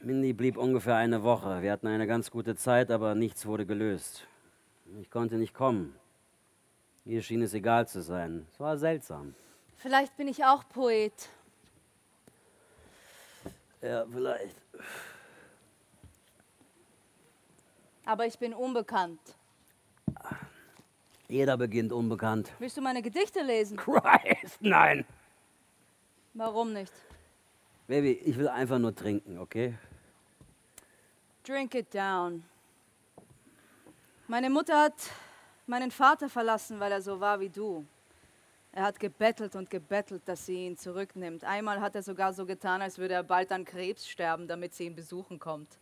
Mindy blieb ungefähr eine Woche. Wir hatten eine ganz gute Zeit, aber nichts wurde gelöst. Ich konnte nicht kommen. Ihr schien es egal zu sein. Es war seltsam. Vielleicht bin ich auch Poet. Ja, vielleicht. Aber ich bin unbekannt. Jeder beginnt unbekannt. Willst du meine Gedichte lesen? Christ, nein. Warum nicht? Baby, ich will einfach nur trinken, okay? Drink it down. Meine Mutter hat meinen Vater verlassen, weil er so war wie du. Er hat gebettelt und gebettelt, dass sie ihn zurücknimmt. Einmal hat er sogar so getan, als würde er bald an Krebs sterben, damit sie ihn besuchen kommt.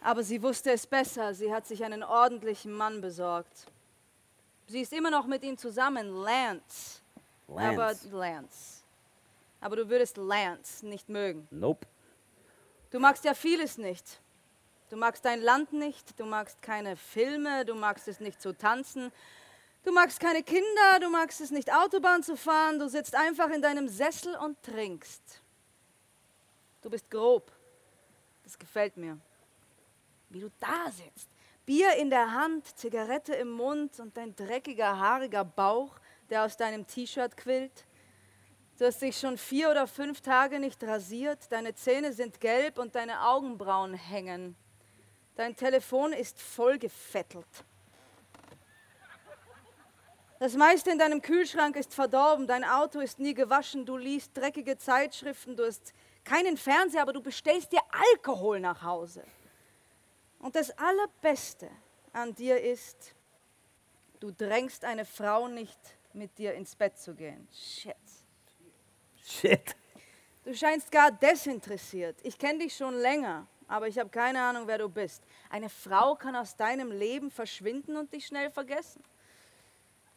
Aber sie wusste es besser. Sie hat sich einen ordentlichen Mann besorgt. Sie ist immer noch mit ihm zusammen, Lance. Aber Lance. Lance. Aber du würdest Lance nicht mögen. Nope. Du magst ja vieles nicht. Du magst dein Land nicht, du magst keine Filme, du magst es nicht zu tanzen, du magst keine Kinder, du magst es nicht Autobahn zu fahren, du sitzt einfach in deinem Sessel und trinkst. Du bist grob. Das gefällt mir. Wie du da sitzt. Bier in der Hand, Zigarette im Mund und dein dreckiger, haariger Bauch, der aus deinem T-Shirt quillt. Du hast dich schon vier oder fünf Tage nicht rasiert, deine Zähne sind gelb und deine Augenbrauen hängen. Dein Telefon ist vollgefettelt. Das meiste in deinem Kühlschrank ist verdorben, dein Auto ist nie gewaschen, du liest dreckige Zeitschriften, du hast keinen Fernseher, aber du bestellst dir Alkohol nach Hause. Und das Allerbeste an dir ist, du drängst eine Frau nicht, mit dir ins Bett zu gehen. Shit. Shit. Du scheinst gar desinteressiert. Ich kenne dich schon länger, aber ich habe keine Ahnung, wer du bist. Eine Frau kann aus deinem Leben verschwinden und dich schnell vergessen.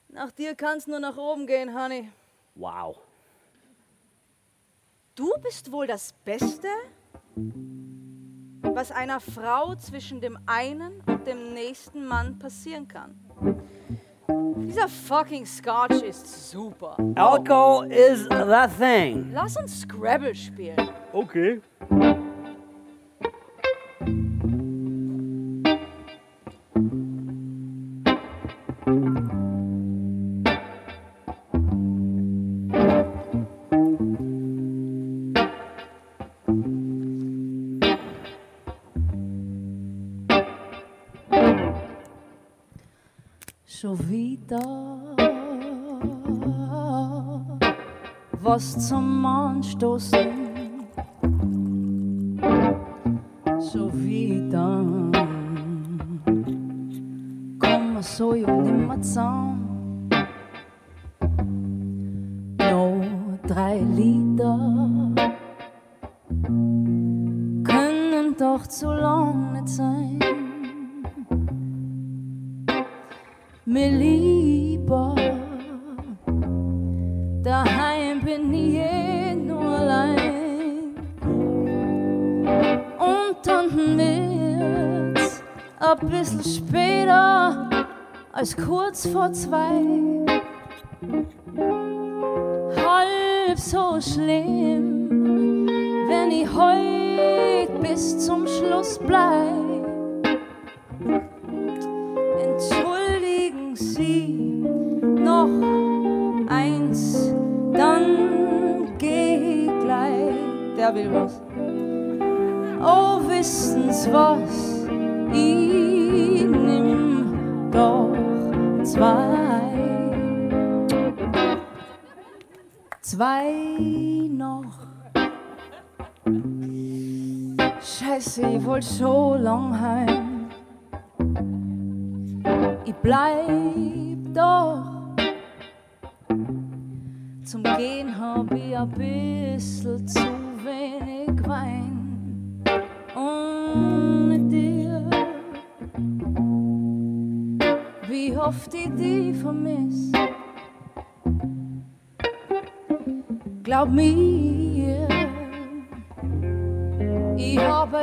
Nach dir kann's nur nach oben gehen, Honey. Wow. Du bist wohl das Beste, was einer Frau zwischen dem einen und dem nächsten Mann passieren kann. Dieser fucking Scotch ist super. Alcohol is the thing. Lass uns Scrabble spielen. Okay. Wieder was zum Anstoßen. Schon wieder kommen wir so ja nimmer zusammen. Mir lieber. Daheim bin ich eh nur allein. Und dann wird's ein bisschen später als kurz vor zwei. Halb so schlimm, wenn ich heut bis zum Schluss bleib. Wollt so lang heim. Ich bleib doch. Zum Gehen hab ich ein bisschen zu wenig Wein. Ohne dir. Wie oft ich die vermiss. Glaub mir,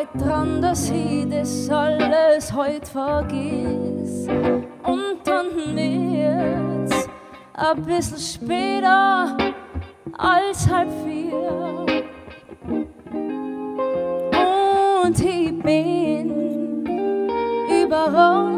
arbeite dran, dass ich das alles heute vergiss. Und dann wird's ein bisschen später als halb vier. Und ich bin überall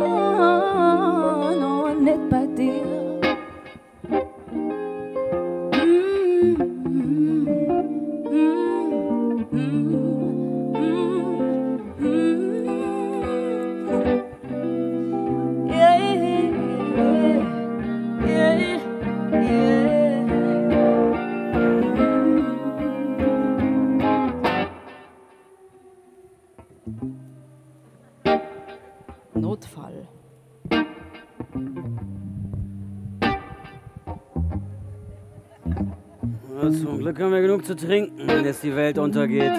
zum Glück haben wir genug zu trinken, wenn jetzt die Welt untergeht.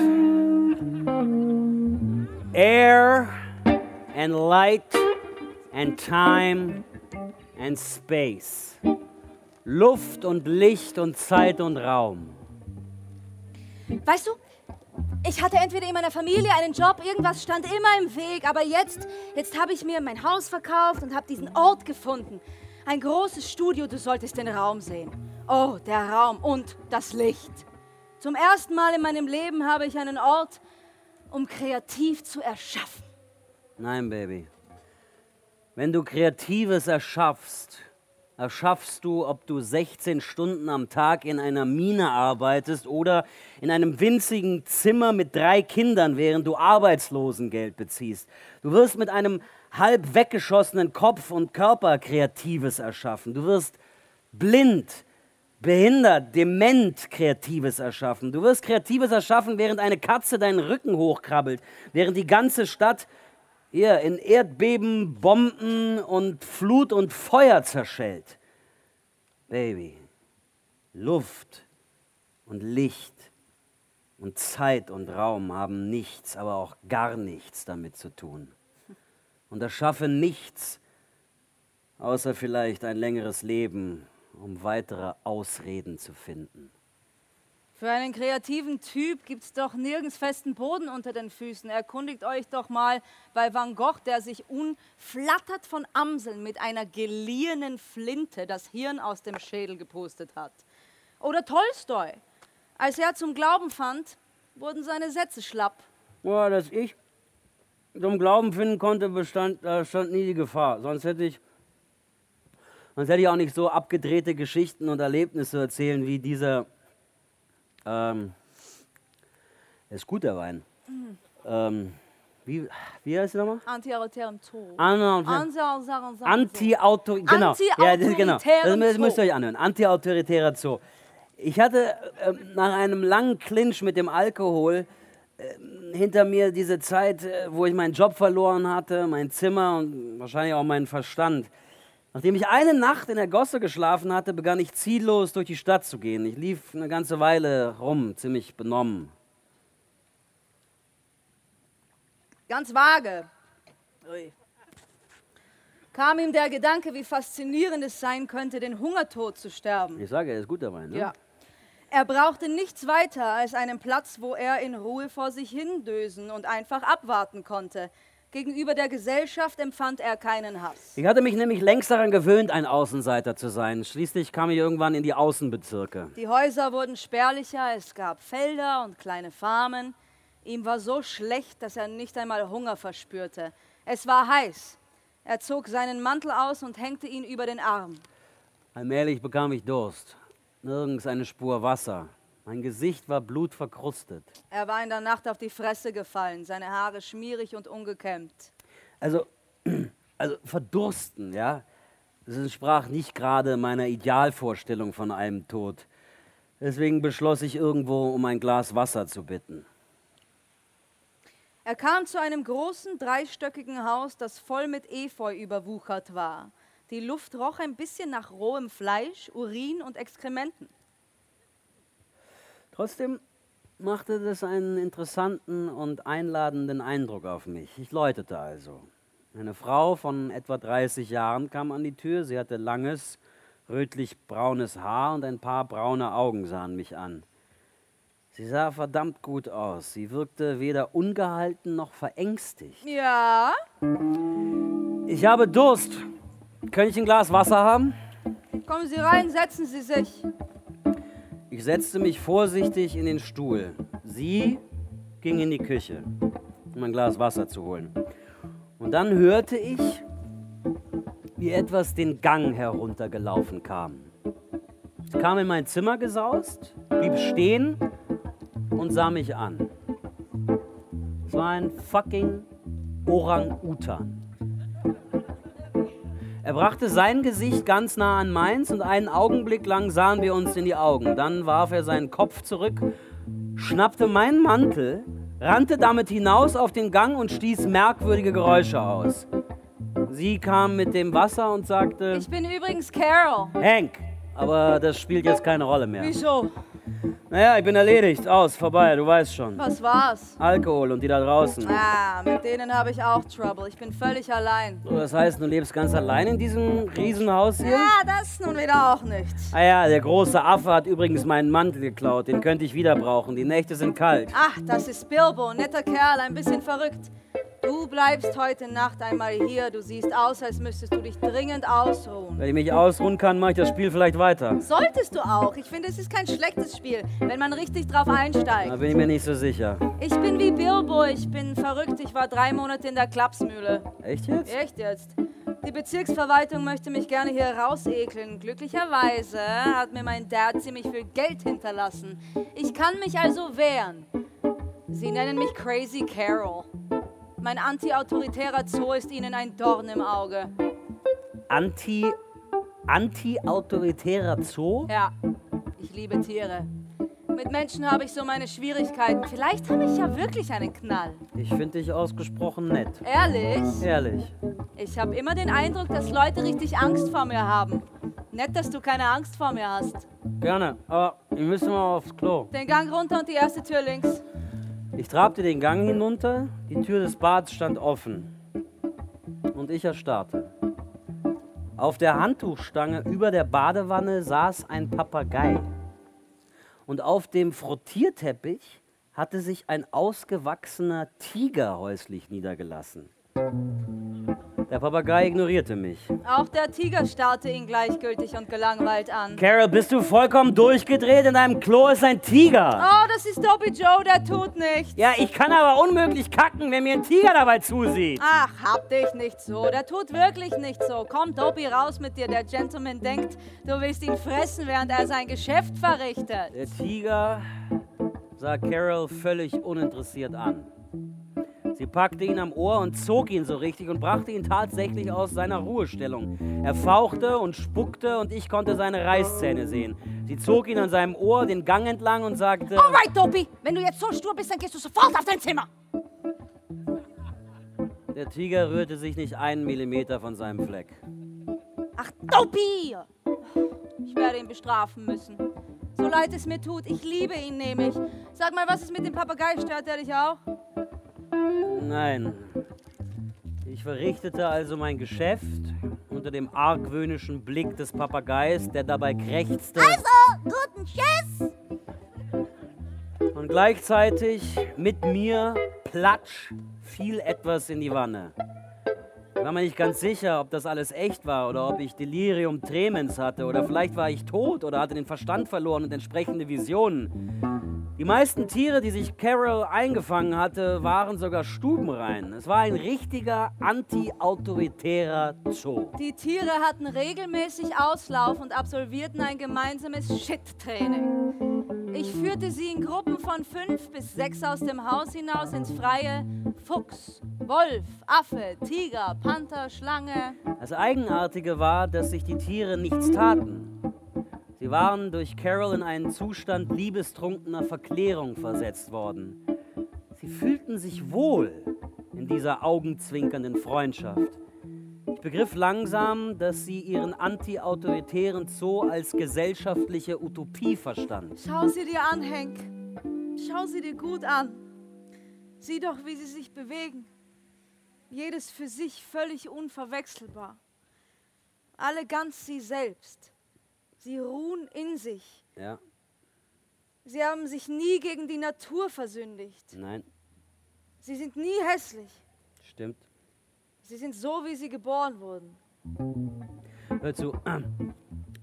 Air and light and time and space. Luft und Licht und Zeit und Raum. Weißt du, ich hatte entweder in meiner Familie einen Job, irgendwas stand immer im Weg, aber jetzt, jetzt habe ich mir mein Haus verkauft und habe diesen Ort gefunden. Ein großes Studio, du solltest den Raum sehen. Oh, der Raum und das Licht. Zum ersten Mal in meinem Leben habe ich einen Ort, um kreativ zu erschaffen. Nein, Baby. Wenn du Kreatives erschaffst, erschaffst du, ob du 16 Stunden am Tag in einer Mine arbeitest oder in einem winzigen Zimmer mit drei Kindern, während du Arbeitslosengeld beziehst. Du wirst mit einem halb weggeschossenen Kopf und Körper Kreatives erschaffen. Du wirst blind, behindert, dement Kreatives erschaffen. Du wirst Kreatives erschaffen, während eine Katze deinen Rücken hochkrabbelt, während die ganze Stadt hier in Erdbeben, Bomben und Flut und Feuer zerschellt. Baby, Luft und Licht und Zeit und Raum haben nichts, aber auch gar nichts damit zu tun. Und erschaffe nichts, Außer vielleicht ein längeres Leben, um weitere Ausreden zu finden. Für einen kreativen Typ gibt's doch nirgends festen Boden unter den Füßen. Erkundigt euch doch mal bei Van Gogh, der sich unflattert von Amseln mit einer geliehenen Flinte das Hirn aus dem Schädel gepustet hat. Oder Tolstoi. Als er zum Glauben fand, wurden seine Sätze schlapp. Boah, dass ich zum Glauben finden konnte, bestand, da stand nie die Gefahr. Sonst hätte ich, sonst hätte ich auch nicht so abgedrehte Geschichten und Erlebnisse erzählen wie dieser. Ähm, ist gut, der Wein. Ähm, wie, wie heißt der nochmal? Anti-autoritärem Zoo. Anti- Anti- Anti-Auto, genau. Ja, das, genau. Das, Anti-autoritären das müsst ihr euch anhören. Anti-autoritärer Zoo. Ich hatte ähm, nach einem langen Clinch mit dem Alkohol hinter mir diese Zeit, äh, wo ich meinen Job verloren hatte, mein Zimmer und wahrscheinlich auch meinen Verstand. Nachdem ich eine Nacht in der Gosse geschlafen hatte, begann ich ziellos durch die Stadt zu gehen. Ich lief eine ganze Weile rum, ziemlich benommen. Ganz vage. Ui. Kam ihm der Gedanke, wie faszinierend es sein könnte, den Hungertod zu sterben. Ich sage, er ist gut dabei. Ne? Ja. Er brauchte nichts weiter als einen Platz, wo er in Ruhe vor sich hindösen und einfach abwarten konnte. Gegenüber der Gesellschaft empfand er keinen Hass. Ich hatte mich nämlich längst daran gewöhnt, ein Außenseiter zu sein. Schließlich kam ich irgendwann in die Außenbezirke. Die Häuser wurden spärlicher, es gab Felder und kleine Farmen. Ihm war so schlecht, dass er nicht einmal Hunger verspürte. Es war heiß. Er zog seinen Mantel aus und hängte ihn über den Arm. Allmählich bekam ich Durst. Nirgends eine Spur Wasser. Mein Gesicht war blutverkrustet. Er war in der Nacht auf die Fresse gefallen, seine Haare schmierig und ungekämmt. Also, also verdursten, ja. Das entsprach nicht gerade meiner Idealvorstellung von einem Tod. Deswegen beschloss ich irgendwo, um ein Glas Wasser zu bitten. Er kam zu einem großen, dreistöckigen Haus, das voll mit Efeu überwuchert war. Die Luft roch ein bisschen nach rohem Fleisch, Urin und Exkrementen. Trotzdem machte das einen interessanten und einladenden Eindruck auf mich. Ich läutete also. Eine Frau von etwa 30 Jahren kam an die Tür. Sie hatte langes, rötlich-braunes Haar und ein paar braune Augen sahen mich an. Sie sah verdammt gut aus. Sie wirkte weder ungehalten noch verängstigt. Ja, Ich habe Durst. Könnte ich ein Glas Wasser haben? kommen Sie rein, setzen Sie sich. Ich setzte mich vorsichtig in den Stuhl. Sie ging in die Küche, um ein Glas Wasser zu holen. Und dann hörte ich, wie etwas den Gang heruntergelaufen kam. Es kam in mein Zimmer gesaust, blieb stehen und sah mich an. Es war ein fucking Orang-Utan. Er brachte sein Gesicht ganz nah an meins und einen Augenblick lang sahen wir uns in die Augen. Dann warf er seinen Kopf zurück, schnappte meinen Mantel, rannte damit hinaus auf den Gang und stieß merkwürdige Geräusche aus. Sie kam mit dem Wasser und sagte, Ich bin übrigens Carol. Hank, aber das spielt jetzt keine Rolle mehr. Wieso? Naja, ich bin erledigt, aus, vorbei, du weißt schon. Was war's? Alkohol und die da draußen. Ah, mit denen habe ich auch Trouble. Ich bin völlig allein. So, das heißt, du lebst ganz allein in diesem Riesenhaus hier? Ja, das nun wieder auch nicht. Ah ja, der große Affe hat übrigens meinen Mantel geklaut. Den könnte ich wieder brauchen. Die Nächte sind kalt. Ach, das ist Bilbo, netter Kerl, ein bisschen verrückt. Du bleibst heute Nacht einmal hier. Du siehst aus, als müsstest du dich dringend ausruhen. Wenn ich mich ausruhen kann, mache ich das Spiel vielleicht weiter. Solltest du auch. Ich finde, es ist kein schlechtes Spiel, wenn man richtig drauf Da einsteigt. bin ich mir nicht so sicher. Ich bin wie Bilbo, ich bin verrückt. Ich war drei Monate in der Klapsmühle. Echt jetzt? Echt jetzt? Die Bezirksverwaltung möchte mich gerne hier rausekeln. Glücklicherweise hat mir mein Dad ziemlich viel Geld hinterlassen. Ich kann mich also wehren. Sie nennen mich Crazy Carol. Mein anti-autoritärer Zoo ist ihnen ein Dorn im Auge. Anti, anti-autoritärer Zoo? Ja, ich liebe Tiere. Mit Menschen habe ich so meine Schwierigkeiten. Vielleicht habe ich ja wirklich einen Knall. Ich finde dich ausgesprochen nett. Ehrlich? Ehrlich. Ich habe immer den Eindruck, dass Leute richtig Angst vor mir haben. Nett, dass du keine Angst vor mir hast. Gerne, aber ich müsste mal aufs Klo. Den Gang runter und die erste Tür links. Ich trabte den Gang hinunter. Die Tür des Bads stand offen. Und ich erstarrte. Auf der Handtuchstange über der Badewanne saß ein Papagei. Und auf dem Frottierteppich hatte sich ein ausgewachsener Tiger häuslich niedergelassen. Der Papagei ignorierte mich. Auch der Tiger starrte ihn gleichgültig und gelangweilt an. Carol, bist du vollkommen durchgedreht? In deinem Klo ist ein Tiger. Oh, das ist Dopey Joe, der tut nichts. Ja, ich kann aber unmöglich kacken, wenn mir ein Tiger dabei zusieht. Ach, hab dich nicht so. Der tut wirklich nicht so. Komm, Dopey, raus mit dir. Der Gentleman denkt, du willst ihn fressen, während er sein Geschäft verrichtet. Der Tiger sah Carol völlig uninteressiert an. Sie packte ihn am Ohr und zog ihn so richtig und brachte ihn tatsächlich aus seiner Ruhestellung. Er fauchte und spuckte und ich konnte seine Reißzähne sehen. Sie zog ihn an seinem Ohr den Gang entlang und sagte: Alright, Dopey, wenn du jetzt so stur bist, dann gehst du sofort auf dein Zimmer. Der Tiger rührte sich nicht einen Millimeter von seinem Fleck. Ach, Dopey! Ich werde ihn bestrafen müssen. So leid es mir tut, ich liebe ihn nämlich. Sag mal, was ist mit dem Papagei? Stört er dich auch? Nein. Ich verrichtete also mein Geschäft unter dem argwöhnischen Blick des Papageis, der dabei krächzte. Also, guten Tschüss! Und gleichzeitig mit mir, platsch, fiel etwas in die Wanne. Ich war mir nicht ganz sicher, ob das alles echt war oder ob ich Delirium tremens hatte oder vielleicht war ich tot oder hatte den Verstand verloren und entsprechende Visionen. Die meisten Tiere, die sich Carol eingefangen hatte, waren sogar stubenrein. Es war ein richtiger anti-autoritärer Zoo. Die Tiere hatten regelmäßig Auslauf und absolvierten ein gemeinsames Shit-Training. Ich führte sie in Gruppen von fünf bis sechs aus dem Haus hinaus ins Freie. Fuchs, Wolf, Affe, Tiger, Panther, Schlange. Das Eigenartige war, dass sich die Tiere nichts taten. Sie waren durch Carol in einen Zustand liebestrunkener Verklärung versetzt worden. Sie fühlten sich wohl in dieser augenzwinkernden Freundschaft. Ich begriff langsam, dass sie ihren anti-autoritären Zoo als gesellschaftliche Utopie verstanden. Schau sie dir an, Hank. Schau sie dir gut an. Sieh doch, wie sie sich bewegen. Jedes für sich völlig unverwechselbar. Alle ganz sie selbst. Sie ruhen in sich. Ja, Sie haben sich nie gegen die Natur versündigt. nein, Sie sind nie hässlich. stimmt. Sie sind so, wie sie geboren wurden. Hör zu,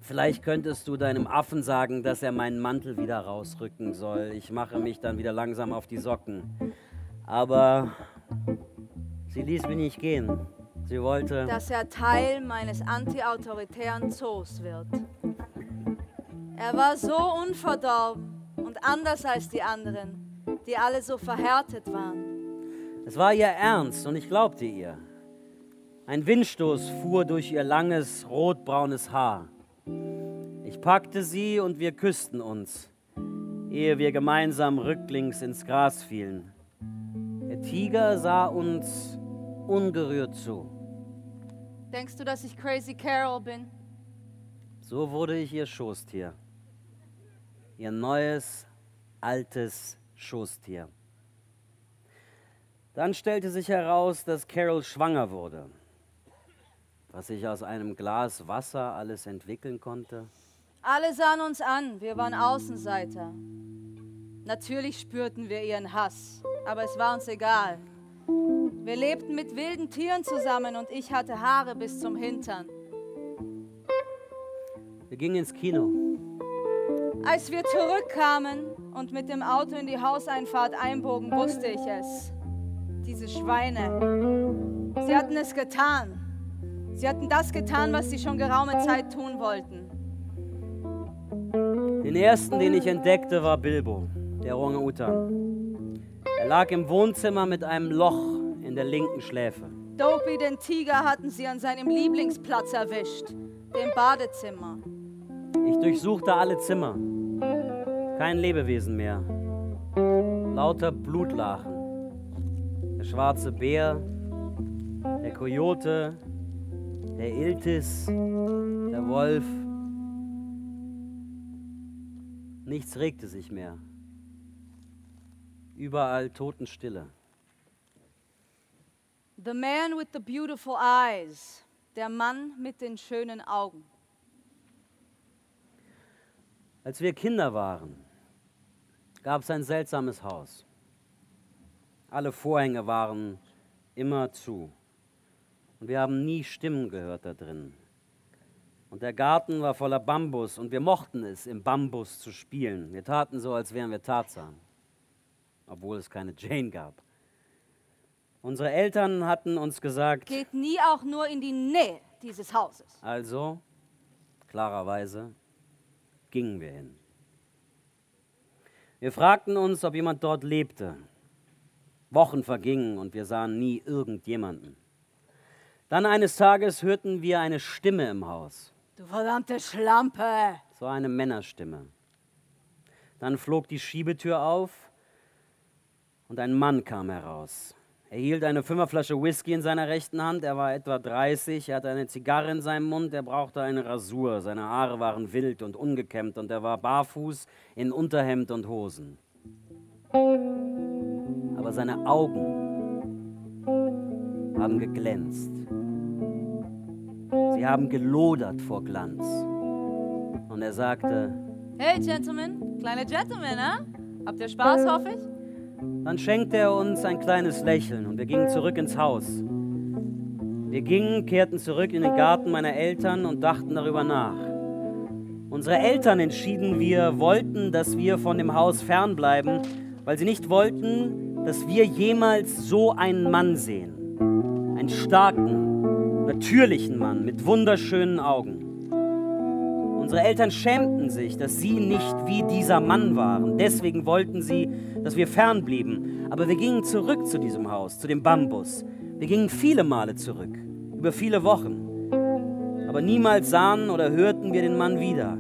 vielleicht könntest du deinem Affen sagen, dass er meinen Mantel wieder rausrücken soll. Ich mache mich dann wieder langsam auf die Socken. Aber sie ließ mich nicht gehen. Sie wollte. Dass er Teil meines antiautoritären Zoos wird. Er war so unverdorben und anders als die anderen, die alle so verhärtet waren. Es war ihr Ernst und ich glaubte ihr. Ein Windstoß fuhr durch ihr langes, rotbraunes Haar. Ich packte sie und wir küssten uns, ehe wir gemeinsam rücklings ins Gras fielen. Der Tiger sah uns ungerührt zu. Denkst du, dass ich Crazy Carol bin? So wurde ich ihr Schoßtier. Ihr neues, altes Schoßtier. Dann stellte sich heraus, dass Carol schwanger wurde. Was sich aus einem Glas Wasser alles entwickeln konnte. Alle sahen uns an, wir waren Außenseiter. Natürlich spürten wir ihren Hass, aber es war uns egal. Wir lebten mit wilden Tieren zusammen und ich hatte Haare bis zum Hintern. Wir gingen ins Kino. Als wir zurückkamen und mit dem Auto in die Hauseinfahrt einbogen, wusste ich es. Diese Schweine. Sie hatten es getan. Sie hatten das getan, was sie schon geraume Zeit tun wollten. Den ersten, den ich entdeckte, war Bilbo, der Orang-Utan. Er lag im Wohnzimmer mit einem Loch in der linken Schläfe. Dopey, den Tiger, hatten sie an seinem Lieblingsplatz erwischt, dem Badezimmer. Ich durchsuchte alle Zimmer. Kein Lebewesen mehr. Lauter Blutlachen. Der schwarze Bär, der Kojote, der Iltis, der Wolf. Nichts regte sich mehr. Überall Totenstille. The man with the beautiful eyes, Der Mann mit den schönen Augen. Als wir Kinder waren, gab es ein seltsames Haus. Alle Vorhänge waren immer zu. Und wir haben nie Stimmen gehört da drin. Und der Garten war voller Bambus und wir mochten es, im Bambus zu spielen. Wir taten so, als wären wir Tarzan, obwohl es keine Jane gab. Unsere Eltern hatten uns gesagt, Geht nie auch nur in die Nähe dieses Hauses. also, klarerweise, gingen wir hin. Wir fragten uns, ob jemand dort lebte. Wochen vergingen und wir sahen nie irgendjemanden. Dann eines Tages hörten wir eine Stimme im Haus. Du verdammte Schlampe! So eine Männerstimme. Dann flog die Schiebetür auf und ein Mann kam heraus. Er hielt eine Fünferflasche Whisky in seiner rechten Hand. Er war etwa 30. Er hatte eine Zigarre in seinem Mund. Er brauchte eine Rasur. Seine Haare waren wild und ungekämmt und er war barfuß in Unterhemd und Hosen. Aber seine Augen haben geglänzt. Sie haben gelodert vor Glanz. Und er sagte, Hey, Gentlemen, kleine Gentlemen, ne? Habt ihr Spaß, hoffe ich? Dann schenkte er uns ein kleines Lächeln und wir gingen zurück ins Haus. Wir gingen, kehrten zurück in den Garten meiner Eltern und dachten darüber nach. Unsere Eltern entschieden, wir wollten, dass wir von dem Haus fernbleiben, weil sie nicht wollten, dass wir jemals so einen Mann sehen. Einen starken, natürlichen Mann mit wunderschönen Augen. Unsere Eltern schämten sich, dass sie nicht wie dieser Mann waren. Deswegen wollten sie, dass wir fernblieben. Aber wir gingen zurück zu diesem Haus, zu dem Bambus. Wir gingen viele Male zurück, über viele Wochen. Aber niemals sahen oder hörten wir den Mann wieder.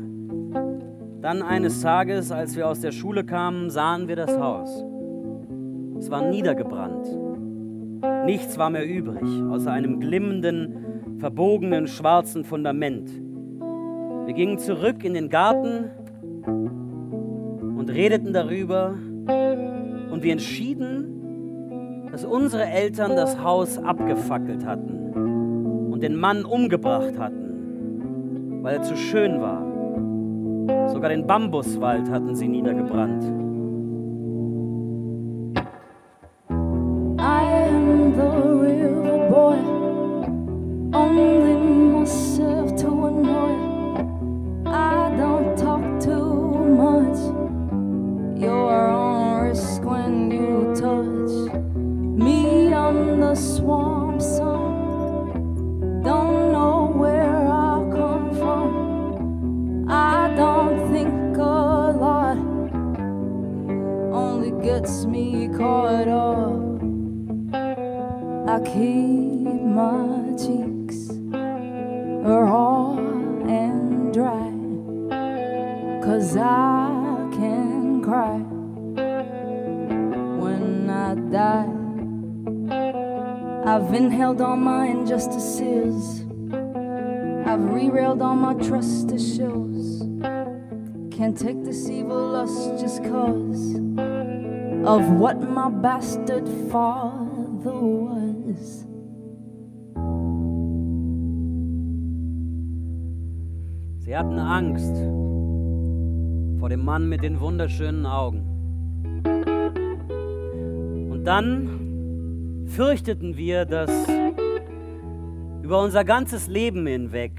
Dann eines Tages, als wir aus der Schule kamen, sahen wir das Haus. Es war niedergebrannt. Nichts war mehr übrig, außer einem glimmenden, verbogenen, schwarzen Fundament. Wir gingen zurück in den Garten und redeten darüber und wir entschieden, dass unsere Eltern das Haus abgefackelt hatten und den Mann umgebracht hatten, weil er zu schön war. Sogar den Bambuswald hatten sie niedergebrannt. I am the real boy, swamp son. Don't know where I come from. I don't think a lot. Only gets me caught up. I keep my cheeks raw and dry. Cause I can cry when I die. I've inhaled all my injustices. I've re-railed all my trust issues. Can't take this evil lust just cause of what my bastard father was. Sie hatten Angst vor dem Mann mit den wunderschönen Augen. Und dann fürchteten wir, dass über unser ganzes Leben hinweg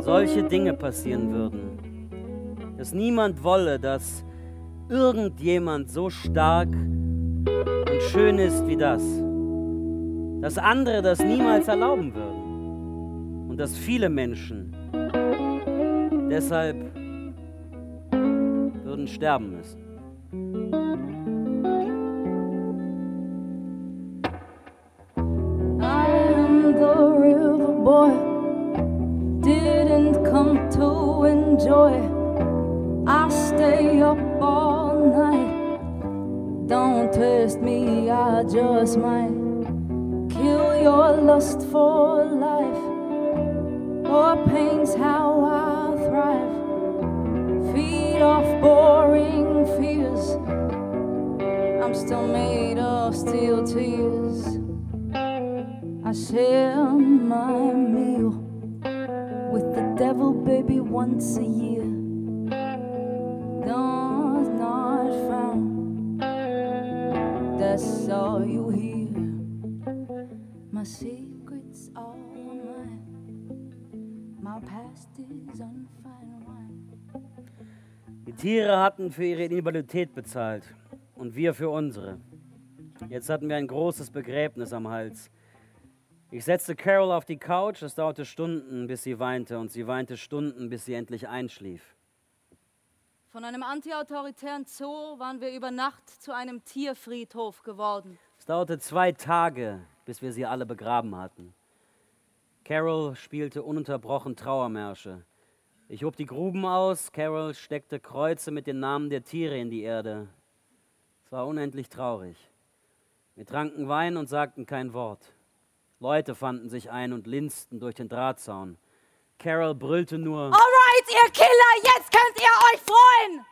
solche Dinge passieren würden. Dass niemand wolle, dass irgendjemand so stark und schön ist wie das. Dass andere das niemals erlauben würden. Und dass viele Menschen deshalb würden sterben müssen. Just might kill your lust for life. Or pain's how I thrive. Feed off boring fears. I'm still made of steel tears. I share my meal with the devil, baby, once a year. All you hear. My secrets are mine, my past is unfine wine. Die Tiere hatten für ihre Invalidität bezahlt und wir für unsere. Jetzt hatten wir ein großes Begräbnis am Hals. Ich setzte Carol auf die Couch, es dauerte Stunden, bis sie weinte, und sie weinte Stunden, bis sie endlich einschlief. Von einem antiautoritären Zoo waren wir über Nacht zu einem Tierfriedhof geworden. Es dauerte zwei Tage, bis wir sie alle begraben hatten. Carol spielte ununterbrochen Trauermärsche. Ich hob die Gruben aus, Carol steckte Kreuze mit den Namen der Tiere in die Erde. Es war unendlich traurig. Wir tranken Wein und sagten kein Wort. Leute fanden sich ein und linsten durch den Drahtzaun. Carol brüllte nur. Alright, ihr Killer, jetzt könnt ihr euch freuen!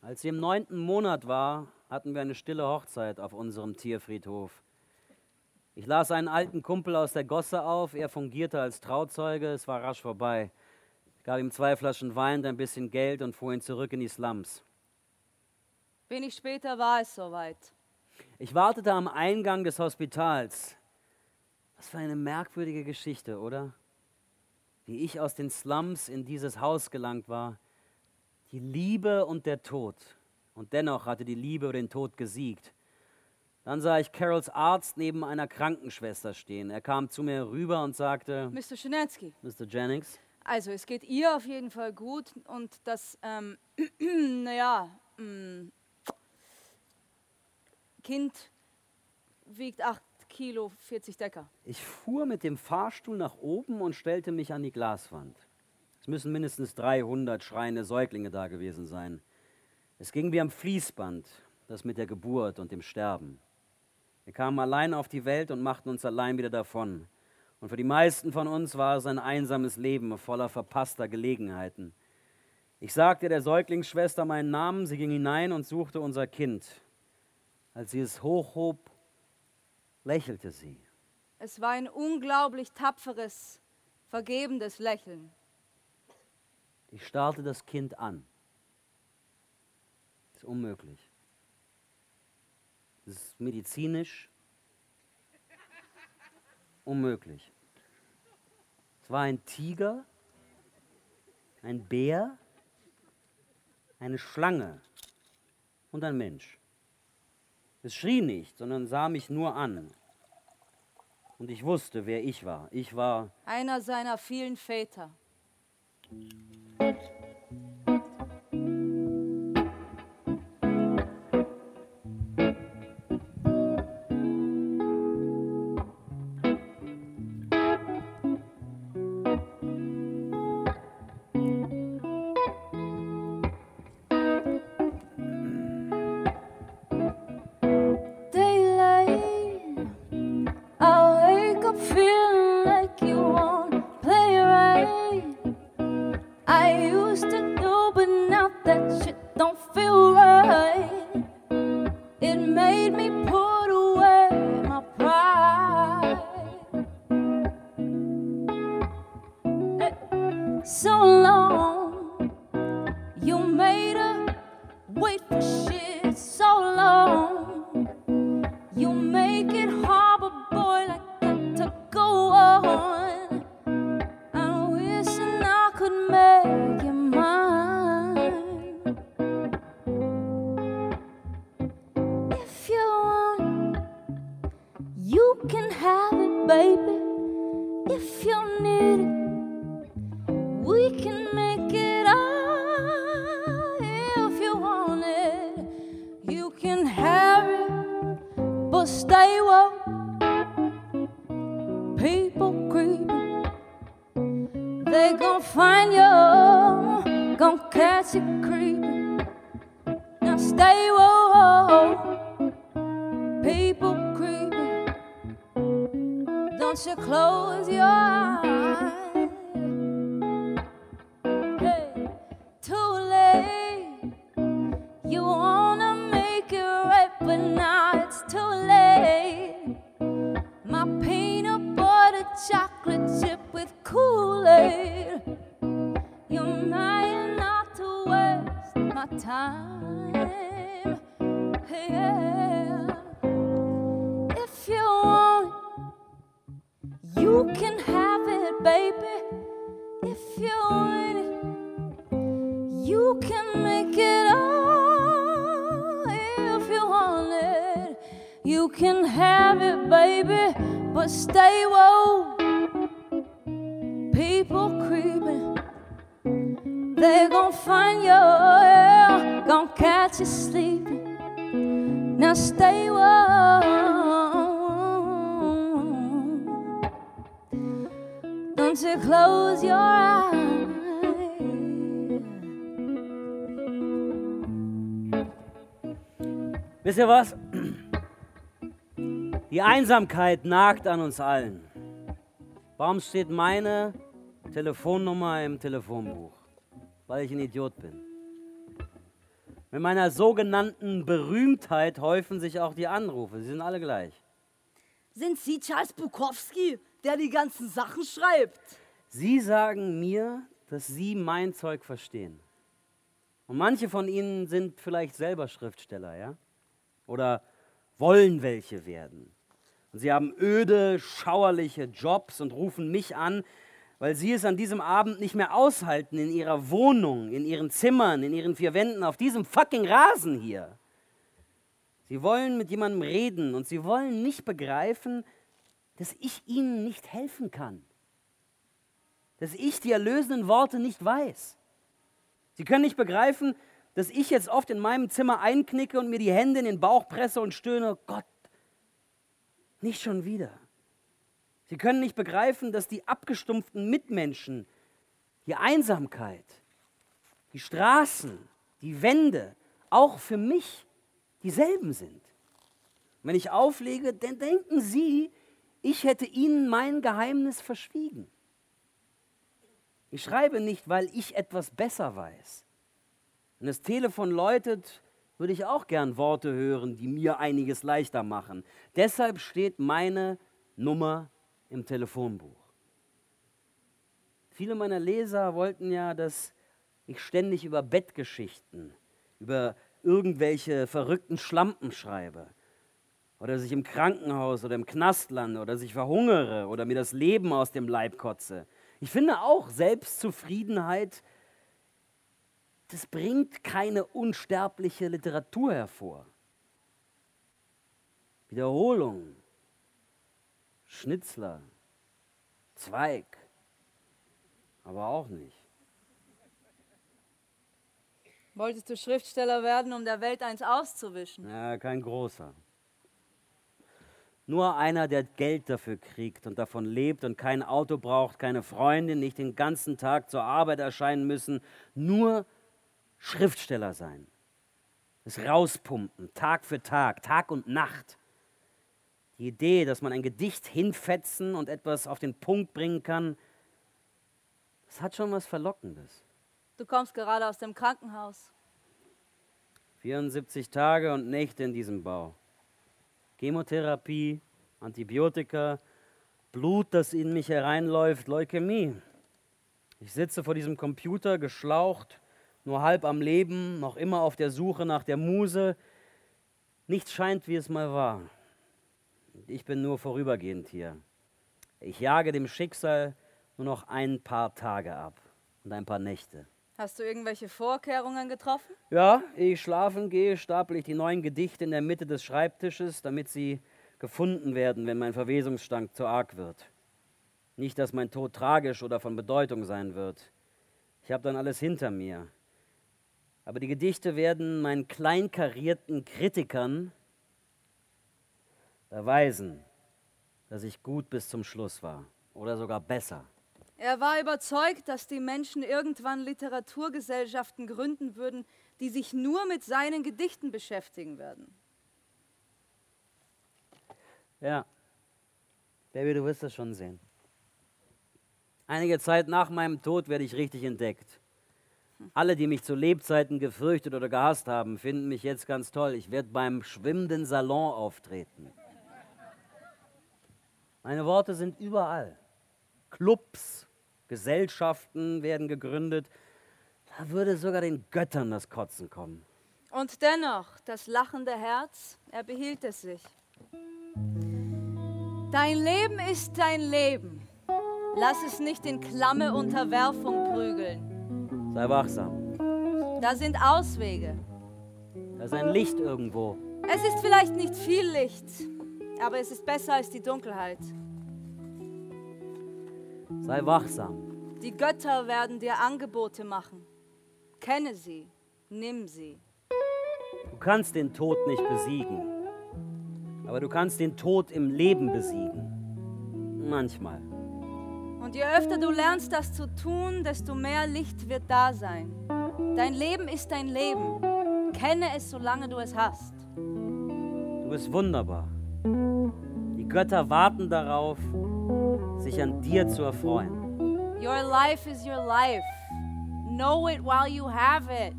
Als sie im neunten Monat war, hatten wir eine stille Hochzeit auf unserem Tierfriedhof. Ich las einen alten Kumpel aus der Gosse auf, er fungierte als Trauzeuge, es war rasch vorbei. Ich gab ihm zwei Flaschen Wein und ein bisschen Geld und fuhr ihn zurück in die Slums. Wenig später war es soweit. Ich wartete am Eingang des Hospitals. Was für eine merkwürdige Geschichte, oder? Wie ich aus den Slums in dieses Haus gelangt war. Die Liebe und der Tod. Und dennoch hatte die Liebe den Tod gesiegt. Dann sah ich Carols Arzt neben einer Krankenschwester stehen. Er kam zu mir rüber und sagte, Mr. Schinetzky, Mr. Jennings, also es geht ihr auf jeden Fall gut und das, ähm, naja, mm, Kind wiegt 8 Kilo 40 Decker. ich fuhr mit dem Fahrstuhl nach oben und stellte mich an die Glaswand. Es müssen mindestens 300 schreiende Säuglinge da gewesen sein. Es ging wie am Fließband, das mit der Geburt und dem Sterben. Wir kamen allein auf die Welt und machten uns allein wieder davon. Und für die meisten von uns war es ein einsames Leben voller verpasster Gelegenheiten. Ich sagte der Säuglingsschwester meinen Namen, sie ging hinein und suchte unser Kind. Als sie es hochhob, lächelte sie. Es war ein unglaublich tapferes, vergebendes Lächeln. Ich starrte das Kind an. Das ist unmöglich. Das ist medizinisch unmöglich. Es war ein Tiger, ein Bär, eine Schlange und ein Mensch. Es schrie nicht, sondern sah mich nur an. Und ich wusste, wer ich war. Ich war Einer seiner vielen Väter. Wisst ihr was? Die Einsamkeit nagt an uns allen. Warum steht meine Telefonnummer im Telefonbuch? Weil ich ein Idiot bin. Mit meiner sogenannten Berühmtheit häufen sich auch die Anrufe. Sie sind alle gleich. Sind Sie Charles Bukowski, der die ganzen Sachen schreibt? Sie sagen mir, dass Sie mein Zeug verstehen. Und manche von Ihnen sind vielleicht selber Schriftsteller, ja? Oder wollen welche werden. Und sie haben öde, schauerliche Jobs und rufen mich an, weil sie es an diesem Abend nicht mehr aushalten in ihrer Wohnung, in ihren Zimmern, in ihren vier Wänden, auf diesem fucking Rasen hier. Sie wollen mit jemandem reden und sie wollen nicht begreifen, dass ich ihnen nicht helfen kann. Dass ich die erlösenden Worte nicht weiß. Sie können nicht begreifen, dass ich jetzt oft in meinem Zimmer einknicke und mir die Hände in den Bauch presse und stöhne, Gott, nicht schon wieder. Sie können nicht begreifen, dass die abgestumpften Mitmenschen, die Einsamkeit, die Straßen, die Wände auch für mich dieselben sind. Wenn ich auflege, dann denken Sie, ich hätte Ihnen mein Geheimnis verschwiegen. Ich schreibe nicht, weil ich etwas besser weiß. Wenn das Telefon läutet, würde ich auch gern Worte hören, die mir einiges leichter machen. Deshalb steht meine Nummer im Telefonbuch. Viele meiner Leser wollten ja, dass ich ständig über Bettgeschichten, über irgendwelche verrückten Schlampen schreibe. Oder dass ich im Krankenhaus oder im Knast lande oder dass ich verhungere oder mir das Leben aus dem Leib kotze. Ich finde auch Selbstzufriedenheit, das bringt keine unsterbliche Literatur hervor. Wiederholung, Schnitzler, Zweig, aber auch nicht. Wolltest du Schriftsteller werden, um der Welt eins auszuwischen? Ja, kein großer. Nur einer, der Geld dafür kriegt und davon lebt und kein Auto braucht, keine Freundin, nicht den ganzen Tag zur Arbeit erscheinen müssen, nur Schriftsteller sein. Das Rauspumpen, Tag für Tag, Tag und Nacht. Die Idee, dass man ein Gedicht hinfetzen und etwas auf den Punkt bringen kann, das hat schon was Verlockendes. Du kommst gerade aus dem Krankenhaus. 74 Tage und Nächte in diesem Bau. Chemotherapie, Antibiotika, Blut, das in mich hereinläuft, Leukämie. Ich sitze vor diesem Computer, geschlaucht, nur halb am Leben, noch immer auf der Suche nach der Muse. Nichts scheint, wie es mal war. Ich bin nur vorübergehend hier. Ich jage dem Schicksal nur noch ein paar Tage ab und ein paar Nächte. Hast du irgendwelche Vorkehrungen getroffen? Ja, ehe ich schlafen gehe, stapel ich die neuen Gedichte in der Mitte des Schreibtisches, damit sie gefunden werden, wenn mein Verwesungsstank zu arg wird. Nicht, dass mein Tod tragisch oder von Bedeutung sein wird. Ich habe dann alles hinter mir. Aber die Gedichte werden meinen kleinkarierten Kritikern erweisen, dass ich gut bis zum Schluss war oder sogar besser. Er war überzeugt, dass die Menschen irgendwann Literaturgesellschaften gründen würden, die sich nur mit seinen Gedichten beschäftigen werden. Ja, Baby, du wirst das schon sehen. Einige Zeit nach meinem Tod werde ich richtig entdeckt. Alle, die mich zu Lebzeiten gefürchtet oder gehasst haben, finden mich jetzt ganz toll. Ich werde beim schwimmenden Salon auftreten. Meine Worte sind überall. Clubs, Gesellschaften werden gegründet. Da würde sogar den Göttern das Kotzen kommen. Und dennoch, das lachende Herz, er behielt es sich. Dein Leben ist dein Leben. Lass es nicht in klamme Unterwerfung prügeln. Sei wachsam. Da sind Auswege. Da ist ein Licht irgendwo. Es ist vielleicht nicht viel Licht, aber es ist besser als die Dunkelheit. Sei wachsam. Die Götter werden dir Angebote machen. Kenne sie, nimm sie. Du kannst den Tod nicht besiegen. Aber du kannst den Tod im Leben besiegen. Manchmal. Und je öfter du lernst, das zu tun, desto mehr Licht wird da sein. Dein Leben ist dein Leben. Kenne es, solange du es hast. Du bist wunderbar. Die Götter warten darauf, sich an dir zu erfreuen. Your life is your life. Know it while you have it.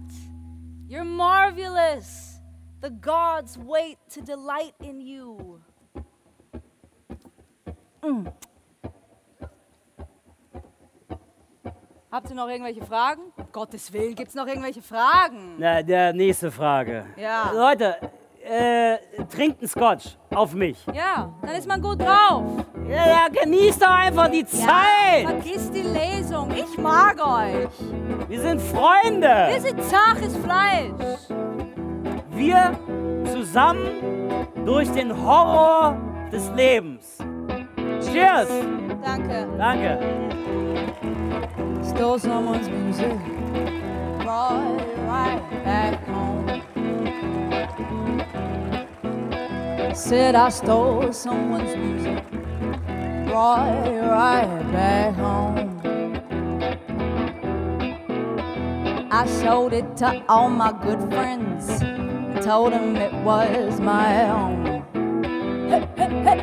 You're marvelous. The gods wait to delight in you. Mm. Habt ihr noch irgendwelche Fragen? Um Gottes Willen, gibt es noch irgendwelche Fragen? Na, der nächste Frage. Ja. Leute, äh, trinkt einen Scotch auf mich. Ja, dann ist man gut drauf. Ja, ja, genießt doch einfach die Zeit. Vergiss die Lesung. Ich mag euch. Wir sind Freunde. Wir sind zaches Fleisch. Wir zusammen durch den Horror des Lebens. Cheers. Danke. Danke. Stole someone's music. Brought it right back home. Said I stole someone's music. Brought it right back home. I showed it to all my good friends. and Told them it was my own. Hey, hey, hey.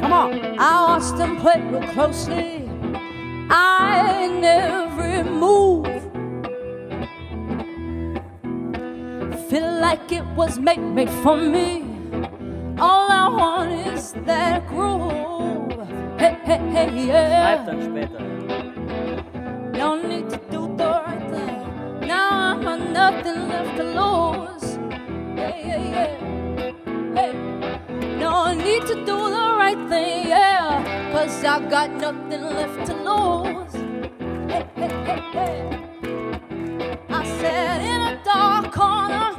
Come on. I watched them play real closely. I in every move. Feel like it was made, made for me. All I want is that groove. Hey, hey, hey, Schreib yeah. dann später. No need to do the right thing. Now I'm nothing left to lose. Yeah, yeah, yeah. Hey. No need to do the right thing, yeah. Cause I've got nothing left to lose. Hey, hey, hey, hey. I sat in a dark corner.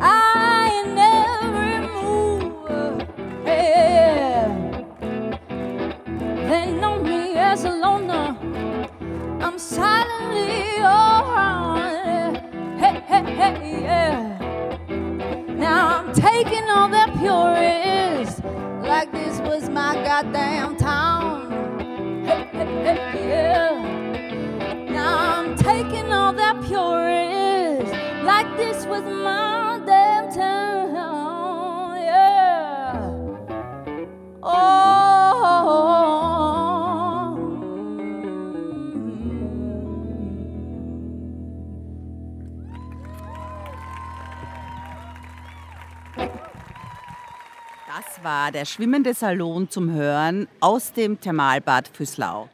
I never move. Hey, they know me as a loner. I'm silently around. Hey, hey, hey, yeah. Taking all that pure is like this was my goddamn town. Hey, hey, hey, yeah. Now I'm taking all that pure is like this was my damn town. Yeah. Oh. War der schwimmende Salon zum Hören aus dem Thermalbad Füßlau.